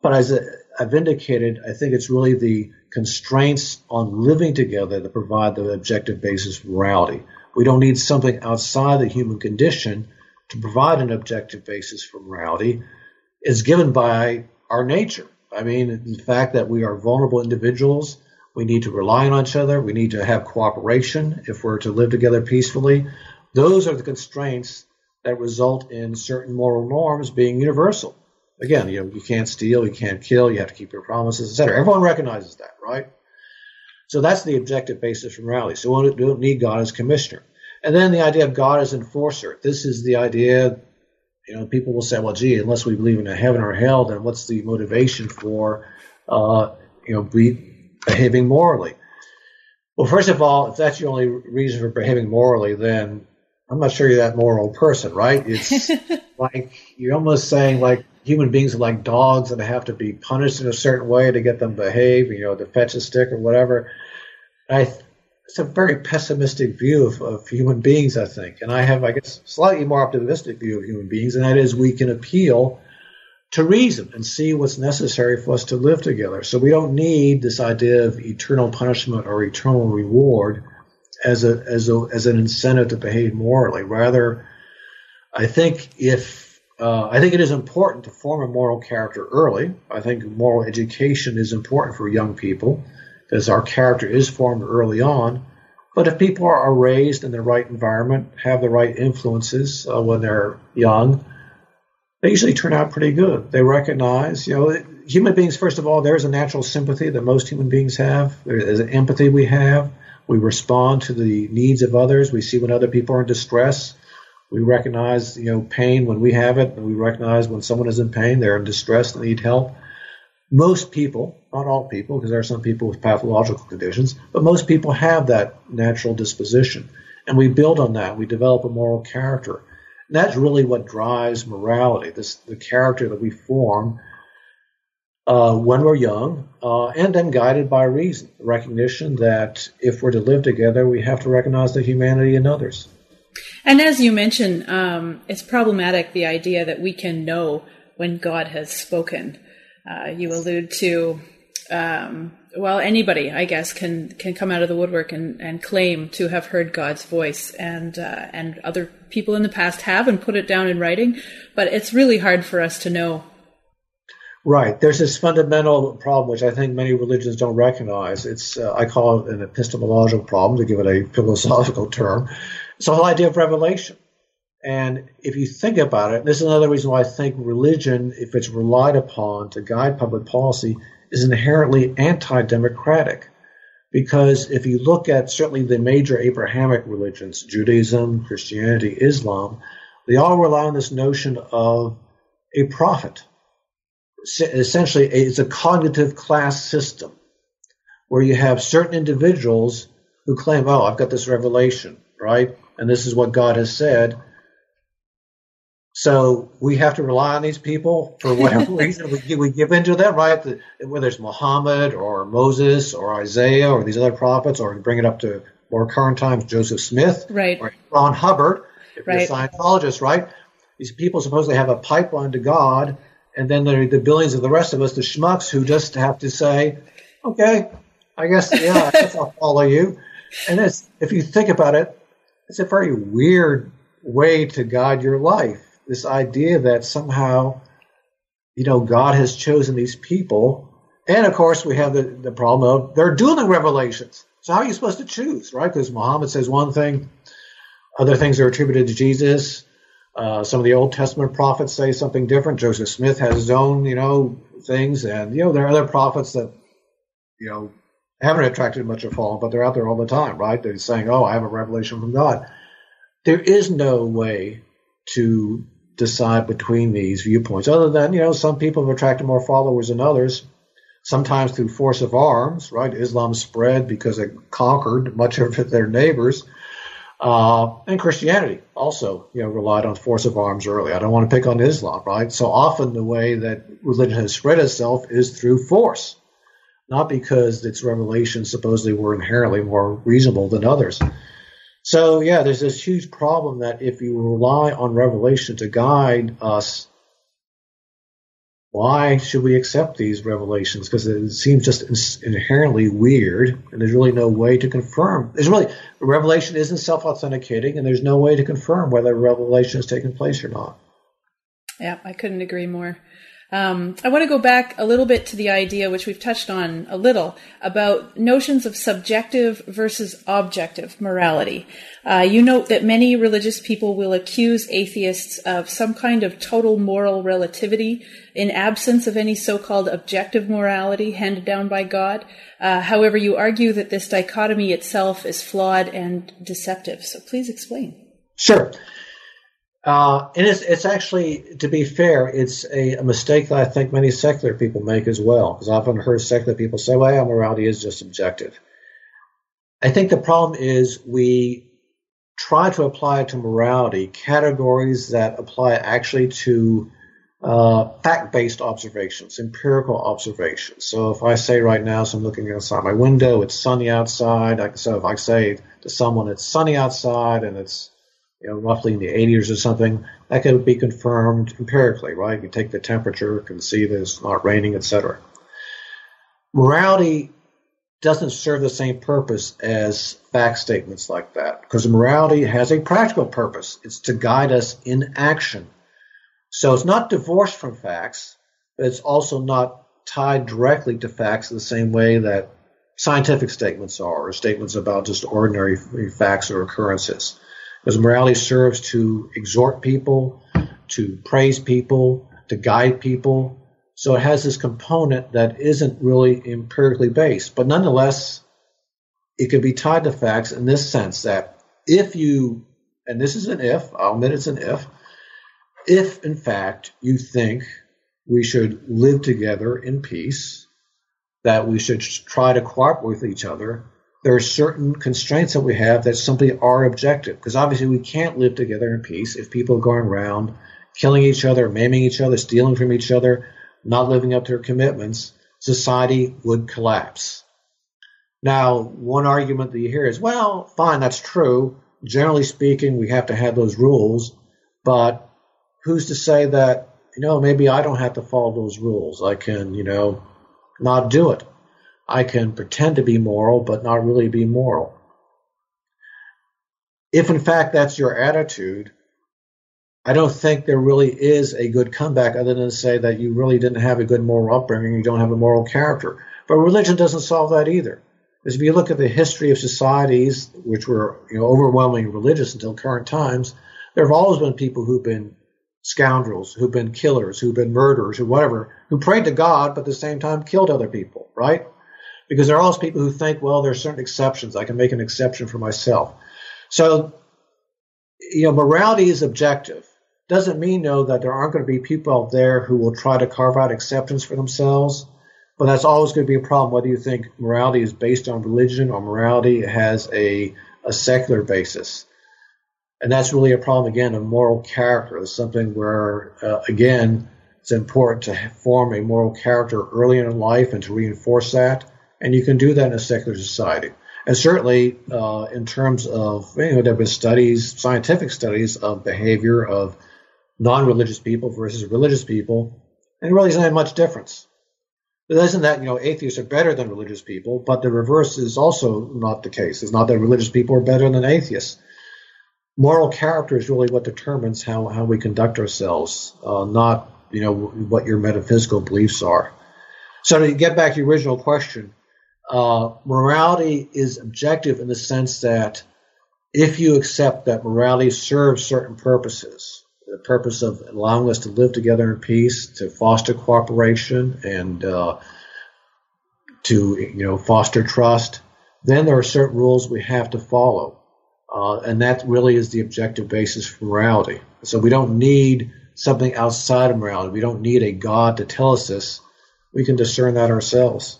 but as I've indicated, I think it's really the constraints on living together that provide the objective basis for morality. We don't need something outside the human condition to provide an objective basis for morality. It's given by our nature. I mean, the fact that we are vulnerable individuals we need to rely on each other. We need to have cooperation if we're to live together peacefully. Those are the constraints that result in certain moral norms being universal. Again, you know, you can't steal, you can't kill, you have to keep your promises, etc. Everyone recognizes that, right? So that's the objective basis for morality. So we don't need God as commissioner. And then the idea of God as enforcer. This is the idea, you know, people will say, well, gee, unless we believe in a heaven or hell, then what's the motivation for, uh, you know, be behaving morally. Well, first of all, if that's your only reason for behaving morally, then I'm not sure you're that moral person, right? It's like you're almost saying like human beings are like dogs and they have to be punished in a certain way to get them to behave, you know, to fetch a stick or whatever. I, it's a very pessimistic view of, of human beings, I think. And I have, I guess, slightly more optimistic view of human beings, and that is we can appeal to reason and see what's necessary for us to live together. So we don't need this idea of eternal punishment or eternal reward as a as a as an incentive to behave morally. Rather, I think if uh, I think it is important to form a moral character early. I think moral education is important for young people because our character is formed early on. But if people are raised in the right environment, have the right influences uh, when they're young, they usually turn out pretty good. They recognize, you know, human beings, first of all, there's a natural sympathy that most human beings have. There's an empathy we have. We respond to the needs of others. We see when other people are in distress. We recognize, you know, pain when we have it, and we recognize when someone is in pain, they're in distress, they need help. Most people, not all people, because there are some people with pathological conditions, but most people have that natural disposition. And we build on that. We develop a moral character. And that's really what drives morality, this the character that we form uh, when we're young, uh, and then guided by reason, recognition that if we're to live together, we have to recognize the humanity in others. And as you mentioned, um, it's problematic the idea that we can know when God has spoken. Uh, you allude to um, well, anybody, I guess, can can come out of the woodwork and, and claim to have heard God's voice, and uh, and other people in the past have and put it down in writing, but it's really hard for us to know. Right. There's this fundamental problem which I think many religions don't recognize. It's uh, I call it an epistemological problem to give it a philosophical term. It's the whole idea of revelation. And if you think about it, this is another reason why I think religion, if it's relied upon to guide public policy, is inherently anti democratic. Because if you look at certainly the major Abrahamic religions, Judaism, Christianity, Islam, they all rely on this notion of a prophet. Essentially, it's a cognitive class system where you have certain individuals who claim, oh, I've got this revelation, right? And this is what God has said. So we have to rely on these people for whatever reason we, we give into them, right? The, whether it's Muhammad or Moses or Isaiah or these other prophets, or bring it up to more current times, Joseph Smith, right? Or Ron Hubbard, if right. you're a Scientologist, right? These people supposedly have a pipeline to God, and then there are the billions of the rest of us, the schmucks, who just have to say, okay, I guess, yeah, I guess I'll follow you. And it's, if you think about it, it's a very weird way to guide your life this idea that somehow, you know, God has chosen these people. And of course, we have the, the problem of they're dueling revelations. So how are you supposed to choose, right? Because Muhammad says one thing, other things are attributed to Jesus. Uh, some of the Old Testament prophets say something different. Joseph Smith has his own, you know, things, and you know there are other prophets that you know, haven't attracted much of following, but they're out there all the time, right? They're saying, "Oh, I have a revelation from God." There is no way to decide between these viewpoints, other than you know, some people have attracted more followers than others. Sometimes through force of arms, right? Islam spread because it conquered much of their neighbors. Uh, and Christianity also, you know, relied on force of arms early. I don't want to pick on Islam, right? So often the way that religion has spread itself is through force, not because its revelations supposedly were inherently more reasonable than others. So yeah, there's this huge problem that if you rely on revelation to guide us why should we accept these revelations? Because it seems just inherently weird, and there's really no way to confirm. There's really revelation isn't self-authenticating, and there's no way to confirm whether revelation has taken place or not. Yeah, I couldn't agree more. Um, I want to go back a little bit to the idea, which we've touched on a little, about notions of subjective versus objective morality. Uh, you note that many religious people will accuse atheists of some kind of total moral relativity in absence of any so-called objective morality handed down by God. Uh, however, you argue that this dichotomy itself is flawed and deceptive. So please explain. Sure. Uh, and it's, it's actually, to be fair, it's a, a, mistake that I think many secular people make as well. Because I've often heard secular people say, well, morality is just subjective. I think the problem is we try to apply to morality categories that apply actually to uh, fact-based observations, empirical observations. So if I say right now, so I'm looking outside my window, it's sunny outside. So if I say to someone it's sunny outside and it's you know, roughly in the 80s or something, that can be confirmed empirically, right? You can take the temperature, can see that it's not raining, etc. Morality doesn't serve the same purpose as fact statements like that because morality has a practical purpose. It's to guide us in action. So it's not divorced from facts, but it's also not tied directly to facts in the same way that scientific statements are, or statements about just ordinary facts or occurrences. Because morality serves to exhort people, to praise people, to guide people. So it has this component that isn't really empirically based. But nonetheless, it can be tied to facts in this sense that if you, and this is an if, I'll admit it's an if, if in fact you think we should live together in peace, that we should try to cooperate with each other, there are certain constraints that we have that simply are objective. Because obviously, we can't live together in peace if people are going around killing each other, maiming each other, stealing from each other, not living up to their commitments. Society would collapse. Now, one argument that you hear is, well, fine, that's true. Generally speaking, we have to have those rules, but who's to say that, you know, maybe I don't have to follow those rules? I can, you know, not do it. I can pretend to be moral, but not really be moral. If in fact that's your attitude, I don't think there really is a good comeback other than to say that you really didn't have a good moral upbringing, you don't have a moral character. But religion doesn't solve that either. Because if you look at the history of societies, which were you know, overwhelmingly religious until current times, there have always been people who've been scoundrels, who've been killers, who've been murderers, or whatever, who prayed to God but at the same time killed other people, right? Because there are always people who think, well, there are certain exceptions. I can make an exception for myself. So, you know, morality is objective. Doesn't mean, though, that there aren't going to be people out there who will try to carve out exceptions for themselves. But that's always going to be a problem, whether you think morality is based on religion or morality has a, a secular basis. And that's really a problem, again, of moral character. It's something where, uh, again, it's important to form a moral character early in life and to reinforce that and you can do that in a secular society. And certainly, uh, in terms of you know, there have been studies, scientific studies of behavior of non-religious people versus religious people, and it really isn't much difference. It isn't that you know atheists are better than religious people, but the reverse is also not the case. It's not that religious people are better than atheists. Moral character is really what determines how, how we conduct ourselves, uh, not you know what your metaphysical beliefs are. So to get back to the original question, uh, morality is objective in the sense that if you accept that morality serves certain purposes, the purpose of allowing us to live together in peace, to foster cooperation, and uh, to you know foster trust. Then there are certain rules we have to follow, uh, and that really is the objective basis for morality. So we don't need something outside of morality. We don't need a God to tell us this. We can discern that ourselves.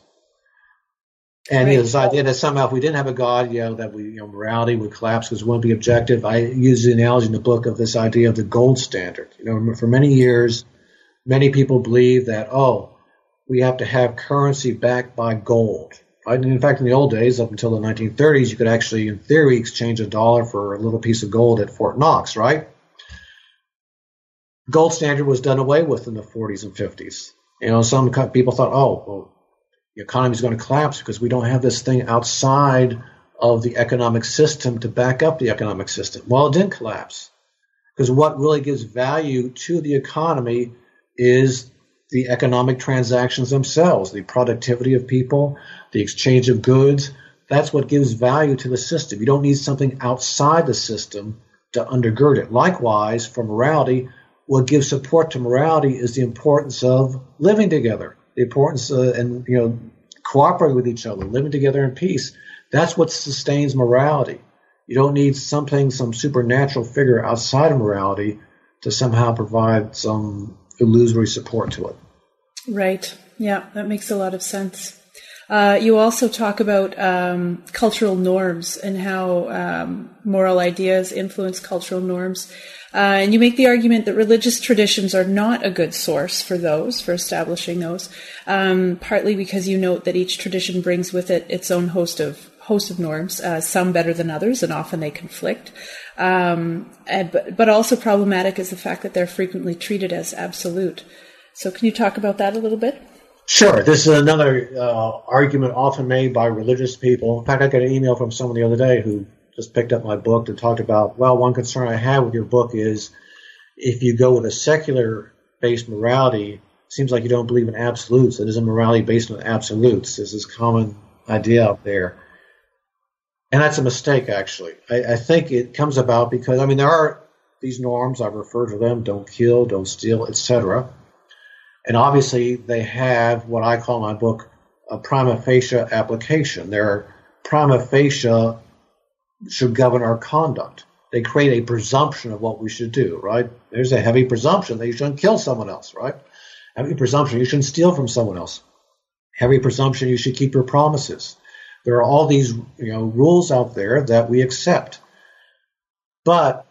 And right. you know, this idea that somehow if we didn't have a God, you know, that we, you know, morality would collapse because it wouldn't be objective. I use the analogy in the book of this idea of the gold standard. You know, for many years, many people believe that, oh, we have to have currency backed by gold. Right? And in fact, in the old days, up until the 1930s, you could actually, in theory, exchange a dollar for a little piece of gold at Fort Knox, right? Gold standard was done away with in the 40s and 50s. You know, some people thought, oh, well, the economy is going to collapse because we don't have this thing outside of the economic system to back up the economic system. Well, it didn't collapse because what really gives value to the economy is the economic transactions themselves, the productivity of people, the exchange of goods. That's what gives value to the system. You don't need something outside the system to undergird it. Likewise, for morality, what gives support to morality is the importance of living together the importance uh, and you know cooperating with each other, living together in peace. That's what sustains morality. You don't need something, some supernatural figure outside of morality to somehow provide some illusory support to it. Right. Yeah, that makes a lot of sense. Uh, you also talk about um, cultural norms and how um, moral ideas influence cultural norms. Uh, and you make the argument that religious traditions are not a good source for those, for establishing those, um, partly because you note that each tradition brings with it its own host of host of norms, uh, some better than others, and often they conflict. Um, and, but, but also problematic is the fact that they're frequently treated as absolute. So, can you talk about that a little bit? Sure. This is another uh, argument often made by religious people. In fact, I got an email from someone the other day who just picked up my book and talked about, well, one concern I have with your book is if you go with a secular based morality, seems like you don't believe in absolutes. It isn't morality based on absolutes. There's this common idea out there. And that's a mistake, actually. I, I think it comes about because, I mean, there are these norms, I refer to them don't kill, don't steal, etc. And obviously, they have what I call in my book a prima facie application. They're prima facie should govern our conduct. They create a presumption of what we should do, right? There's a heavy presumption that you shouldn't kill someone else, right? Heavy presumption you shouldn't steal from someone else. Heavy presumption you should keep your promises. There are all these you know rules out there that we accept, but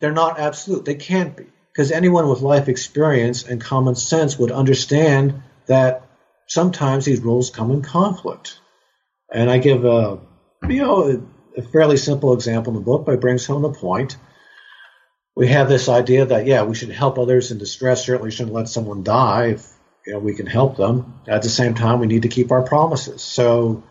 they're not absolute. They can't be because anyone with life experience and common sense would understand that sometimes these rules come in conflict. And I give a you know a fairly simple example in the book, but it brings home the point. We have this idea that yeah, we should help others in distress. Certainly, shouldn't let someone die if you know we can help them. At the same time, we need to keep our promises. So,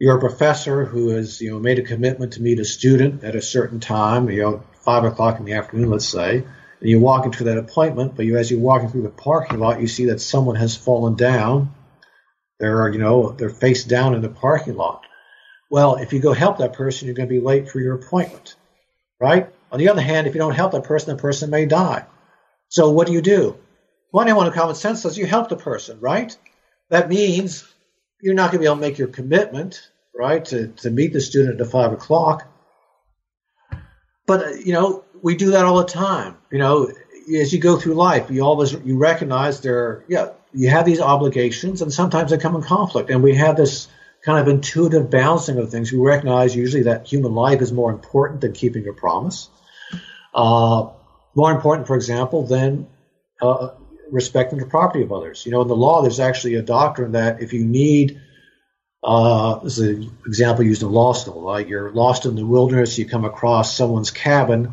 you're a professor who has you know made a commitment to meet a student at a certain time. You know, five o'clock in the afternoon, let's say. And you walk into that appointment, but you, as you're walking through the parking lot, you see that someone has fallen down. They're, you know, they're face down in the parking lot. Well, if you go help that person, you're going to be late for your appointment, right? On the other hand, if you don't help that person, the person may die. So what do you do? One anyone with common sense says you help the person, right? That means you're not going to be able to make your commitment, right, to, to meet the student at five o'clock. But you know, we do that all the time. You know, as you go through life, you always you recognize there, yeah, you have these obligations, and sometimes they come in conflict. And we have this kind of intuitive balancing of things. We recognize usually that human life is more important than keeping your promise. Uh, more important, for example, than uh, respecting the property of others. You know, in the law, there's actually a doctrine that if you need, uh, this is an example used in law school, like you're lost in the wilderness, you come across someone's cabin,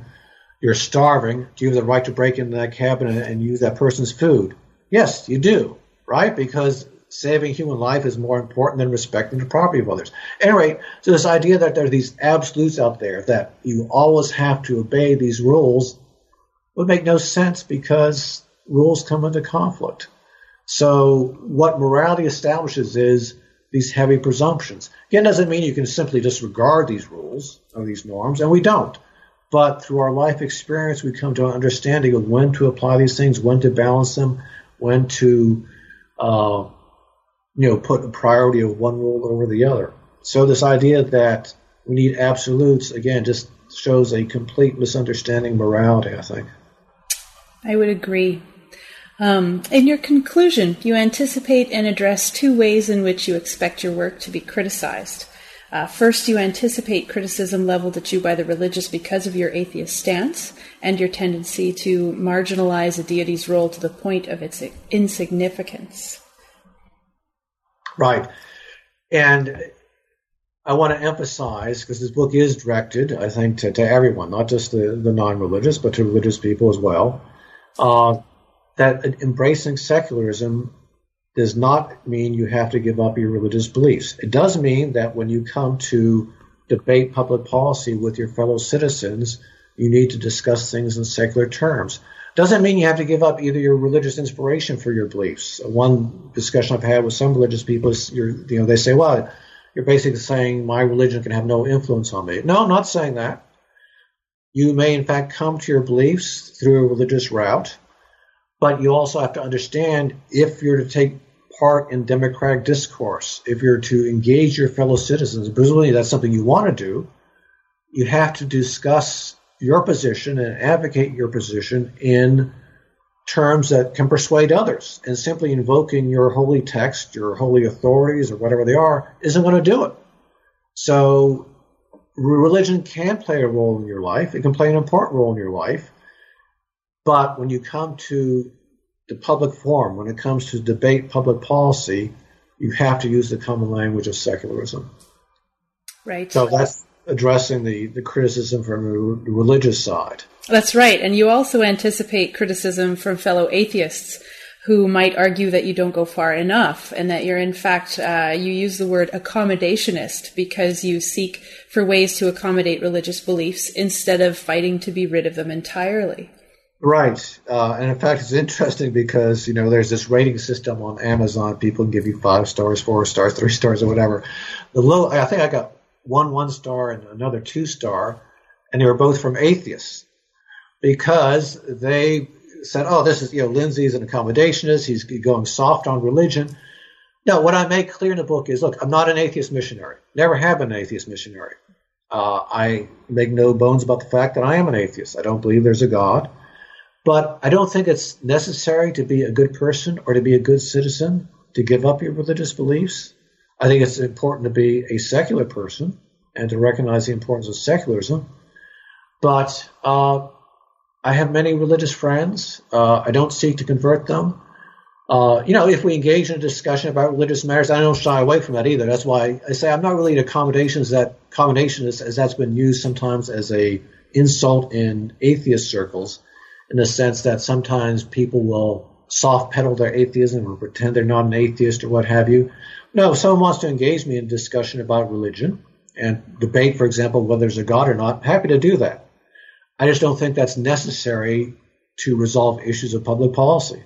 you're starving. Do you have the right to break into that cabin and, use that person's food? Yes, you do, right? Because saving human life is more important than respecting the property of others. Anyway, so this idea that there are these absolutes out there that you always have to obey these rules would make no sense because rules come into conflict. So what morality establishes is these heavy presumptions. Again, doesn't mean you can simply disregard these rules or these norms, and we don't. But through our life experience, we come to an understanding of when to apply these things, when to balance them, when to uh, you know, put a priority of one rule over the other. So this idea that we need absolutes again just shows a complete misunderstanding of morality. I think. I would agree. Um, in your conclusion, you anticipate and address two ways in which you expect your work to be criticized. Uh, first, you anticipate criticism leveled at you by the religious because of your atheist stance and your tendency to marginalize a deity's role to the point of its insignificance. Right. And I want to emphasize, because this book is directed, I think, to, to everyone, not just the, the non religious, but to religious people as well, uh, that embracing secularism does not mean you have to give up your religious beliefs. It does mean that when you come to debate public policy with your fellow citizens, you need to discuss things in secular terms. Doesn't mean you have to give up either your religious inspiration for your beliefs. One discussion I've had with some religious people is, you know, they say, well, you're basically saying my religion can have no influence on me. No, I'm not saying that. You may, in fact, come to your beliefs through a religious route, but you also have to understand if you're to take part in democratic discourse, if you're to engage your fellow citizens, presumably that's something you want to do, you have to discuss your position and advocate your position in terms that can persuade others. And simply invoking your holy text, your holy authorities, or whatever they are, isn't going to do it. So, religion can play a role in your life. It can play an important role in your life. But when you come to the public forum, when it comes to debate public policy, you have to use the common language of secularism. Right. So that's addressing the, the criticism from the religious side. That's right. And you also anticipate criticism from fellow atheists who might argue that you don't go far enough and that you're in fact uh, you use the word accommodationist because you seek for ways to accommodate religious beliefs instead of fighting to be rid of them entirely right uh, and in fact it's interesting because you know there's this rating system on amazon people can give you five stars four stars three stars or whatever the low i think i got one one star and another two star and they were both from atheists because they said, "Oh, this is you know Lindsay's an accommodationist. He's going soft on religion." No, what I make clear in the book is, look, I'm not an atheist missionary. Never have been an atheist missionary. Uh, I make no bones about the fact that I am an atheist. I don't believe there's a God, but I don't think it's necessary to be a good person or to be a good citizen to give up your religious beliefs. I think it's important to be a secular person and to recognize the importance of secularism. But uh, I have many religious friends. Uh, I don't seek to convert them. Uh, you know, if we engage in a discussion about religious matters, I don't shy away from that either. That's why I say I'm not really an accommodations That accommodation is, as that's been used sometimes as a insult in atheist circles, in the sense that sometimes people will soft pedal their atheism or pretend they're not an atheist or what have you. No, if someone wants to engage me in discussion about religion and debate, for example, whether there's a God or not, I'm happy to do that. I just don't think that's necessary to resolve issues of public policy.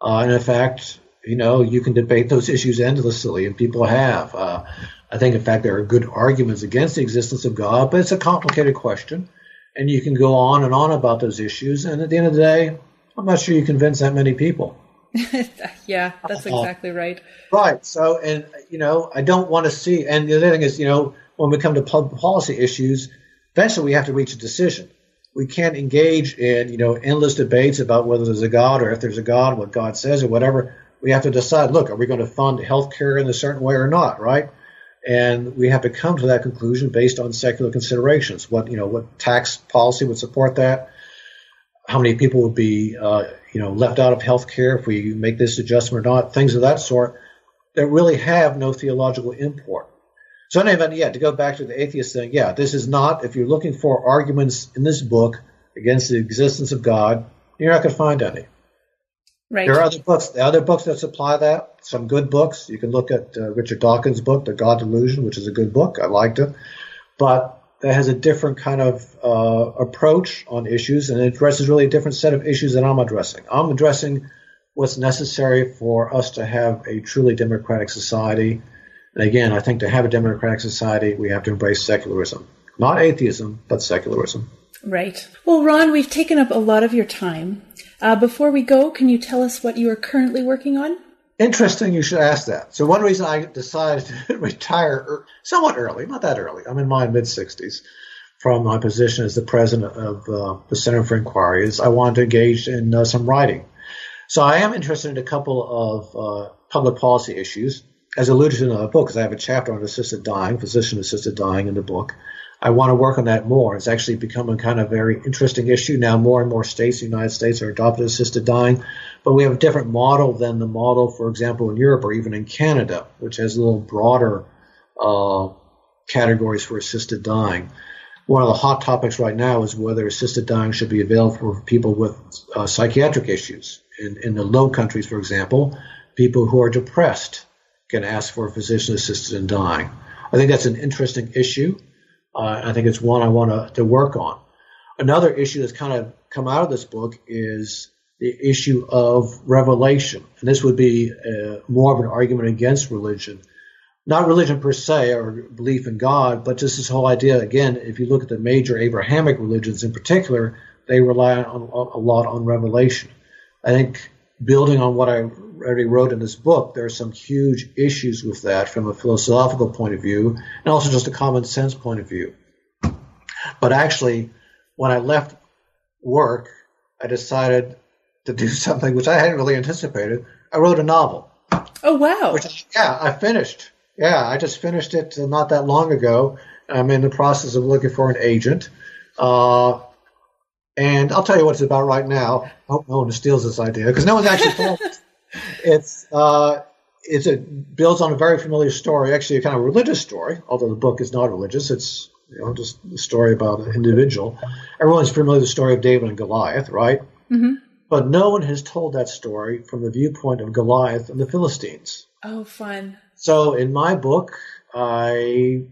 Uh, and in fact, you know, you can debate those issues endlessly, and people have. Uh, I think, in fact, there are good arguments against the existence of God, but it's a complicated question, and you can go on and on about those issues. And at the end of the day, I'm not sure you convince that many people. yeah, that's uh, exactly right. Right. So, and you know, I don't want to see. And the other thing is, you know, when we come to public policy issues, eventually we have to reach a decision we can't engage in you know endless debates about whether there's a God or if there's a God, what God says or whatever. We have to decide. Look, are we going to fund healthcare in a certain way or not? Right? And we have to come to that conclusion based on secular considerations. What you know, what tax policy would support that? How many people would be uh, you know left out of health care if we make this adjustment or not? Things of that sort that really have no theological import. So anyway, yeah, to go back to the atheist thing, yeah, this is not, if you're looking for arguments in this book against the existence of God, you're not going to find any. Right. There are other books, are other books that supply that, some good books. You can look at uh, Richard Dawkins' book, The God Delusion, which is a good book. I liked it. But that has a different kind of uh, approach on issues, and it addresses really a different set of issues that I'm addressing. I'm addressing what's necessary for us to have a truly democratic society and again, I think to have a democratic society, we have to embrace secularism. Not atheism, but secularism. Right. Well, Ron, we've taken up a lot of your time. Uh, before we go, can you tell us what you are currently working on? Interesting you should ask that. So one reason I decided to retire somewhat early, not that early, I'm in my mid 60s, from my position as the president of uh, the Center for Inquiry is I wanted to engage in uh, some writing. So I am interested in a couple of uh, public policy issues, as alluded to in the book, because I have a chapter on assisted dying, physician-assisted dying in the book. I want to work on that more. It's actually become a kind of very interesting issue. Now more and more states in the United States are adopting assisted dying, but we have a different model than the model, for example, in Europe or even in Canada, which has a little broader uh, categories for assisted dying one of the hot topics right now is whether assisted dying should be available for people with uh, psychiatric issues. In, in the low countries, for example, people who are depressed can ask for a physician assisted in dying. I think that's an interesting issue. Uh, I think it's one I want to, work on. Another issue that's kind of come out of this book is the issue of revelation. And this would be uh, more of an argument against religion not religion per se or belief in God, but just this whole idea. Again, if you look at the major Abrahamic religions in particular, they rely on, a lot on revelation. I think building on what I already wrote in this book, there are some huge issues with that from a philosophical point of view and also just a common sense point of view. But actually, when I left work, I decided to do something which I hadn't really anticipated. I wrote a novel. Oh, wow. Which, yeah, I finished. Yeah, I just finished it not that long ago. I'm in the process of looking for an agent. Uh, and I'll tell you what it's about right now. I hope no one steals this idea because no one's actually told it. It's uh, it's a builds on a very familiar story, actually a kind of religious story, although the book is not religious. It's you know just a story about an individual. Everyone's familiar with the story of David and Goliath, right? Mm-hmm. But no one has told that story from the viewpoint of Goliath and the Philistines. Oh, fun. So in my book, I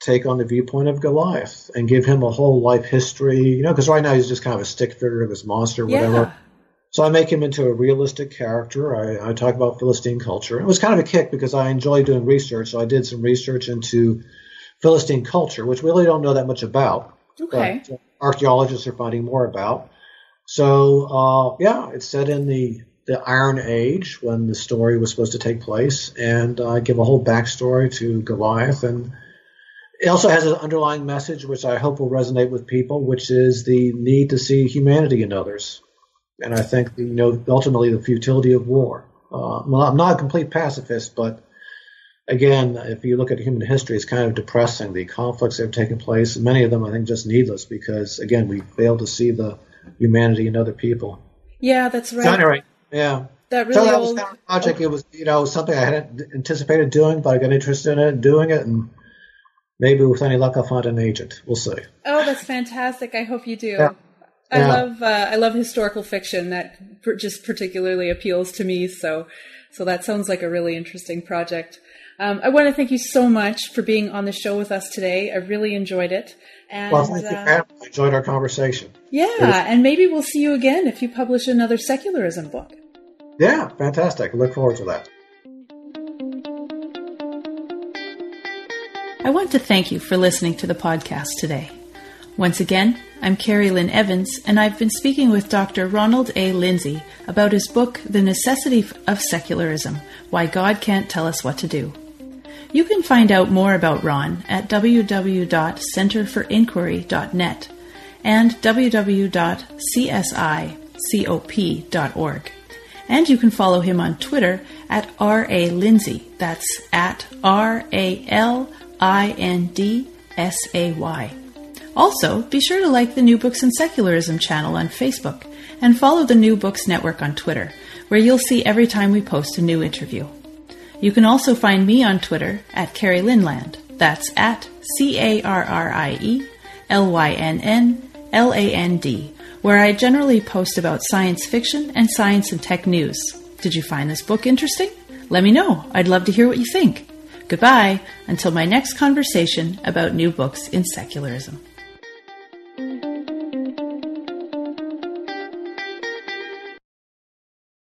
take on the viewpoint of Goliath and give him a whole life history, you know, because right now he's just kind of a stick figure of this monster, whatever. Yeah. So I make him into a realistic character. I, I, talk about Philistine culture. It was kind of a kick because I enjoy doing research. So I did some research into Philistine culture, which we really don't know that much about. Okay. But archaeologists are finding more about. So uh, yeah, it's set in the the Iron Age when the story was supposed to take place, and uh, give a whole backstory to Goliath. And it also has an underlying message which I hope will resonate with people, which is the need to see humanity in others. And I think you know ultimately the futility of war. Uh, well, I'm not a complete pacifist, but again, if you look at human history, it's kind of depressing. The conflicts that have taken place, many of them I think just needless because again we fail to see the humanity in other people. Yeah, that's right. Kind of Right. Yeah. That really so that old... was kind of project. It was, you know, something I hadn't anticipated doing, but I got interested in it, doing it, and maybe with any luck, I'll find an agent. We'll see. Oh, that's fantastic! I hope you do. Yeah. I Yeah. love uh, I love historical fiction that per- just particularly appeals to me. So so that sounds like a really interesting project. Um, I want to thank you so much for being on the show with us today. I really enjoyed it. And Well, thank you, uh. I enjoyed our conversation. yeah, and maybe we'll see you again if you publish another secularism book. Yeah, fantastic. Look forward to that. I want to thank you for listening to the podcast today. Once again, I'm Carrie Lynn Evans, and I've been speaking with Dr. Ronald A. Lindsay about his book, The Necessity of Secularism Why God Can't Tell Us What to Do. You can find out more about Ron at www.centerforinquiry.net and www.csicop.org. And you can follow him on Twitter at R.A. Lindsay. That's at R A L I N D S A Y. Also, be sure to like the New Books and Secularism channel on Facebook and follow the New Books Network on Twitter, where you'll see every time we post a new interview. You can also find me on Twitter at Carrie Lynnland. That's at C A R R I E L Y N N L A N D, where I generally post about science fiction and science and tech news. Did you find this book interesting? Let me know. I'd love to hear what you think. Goodbye until my next conversation about new books in secularism.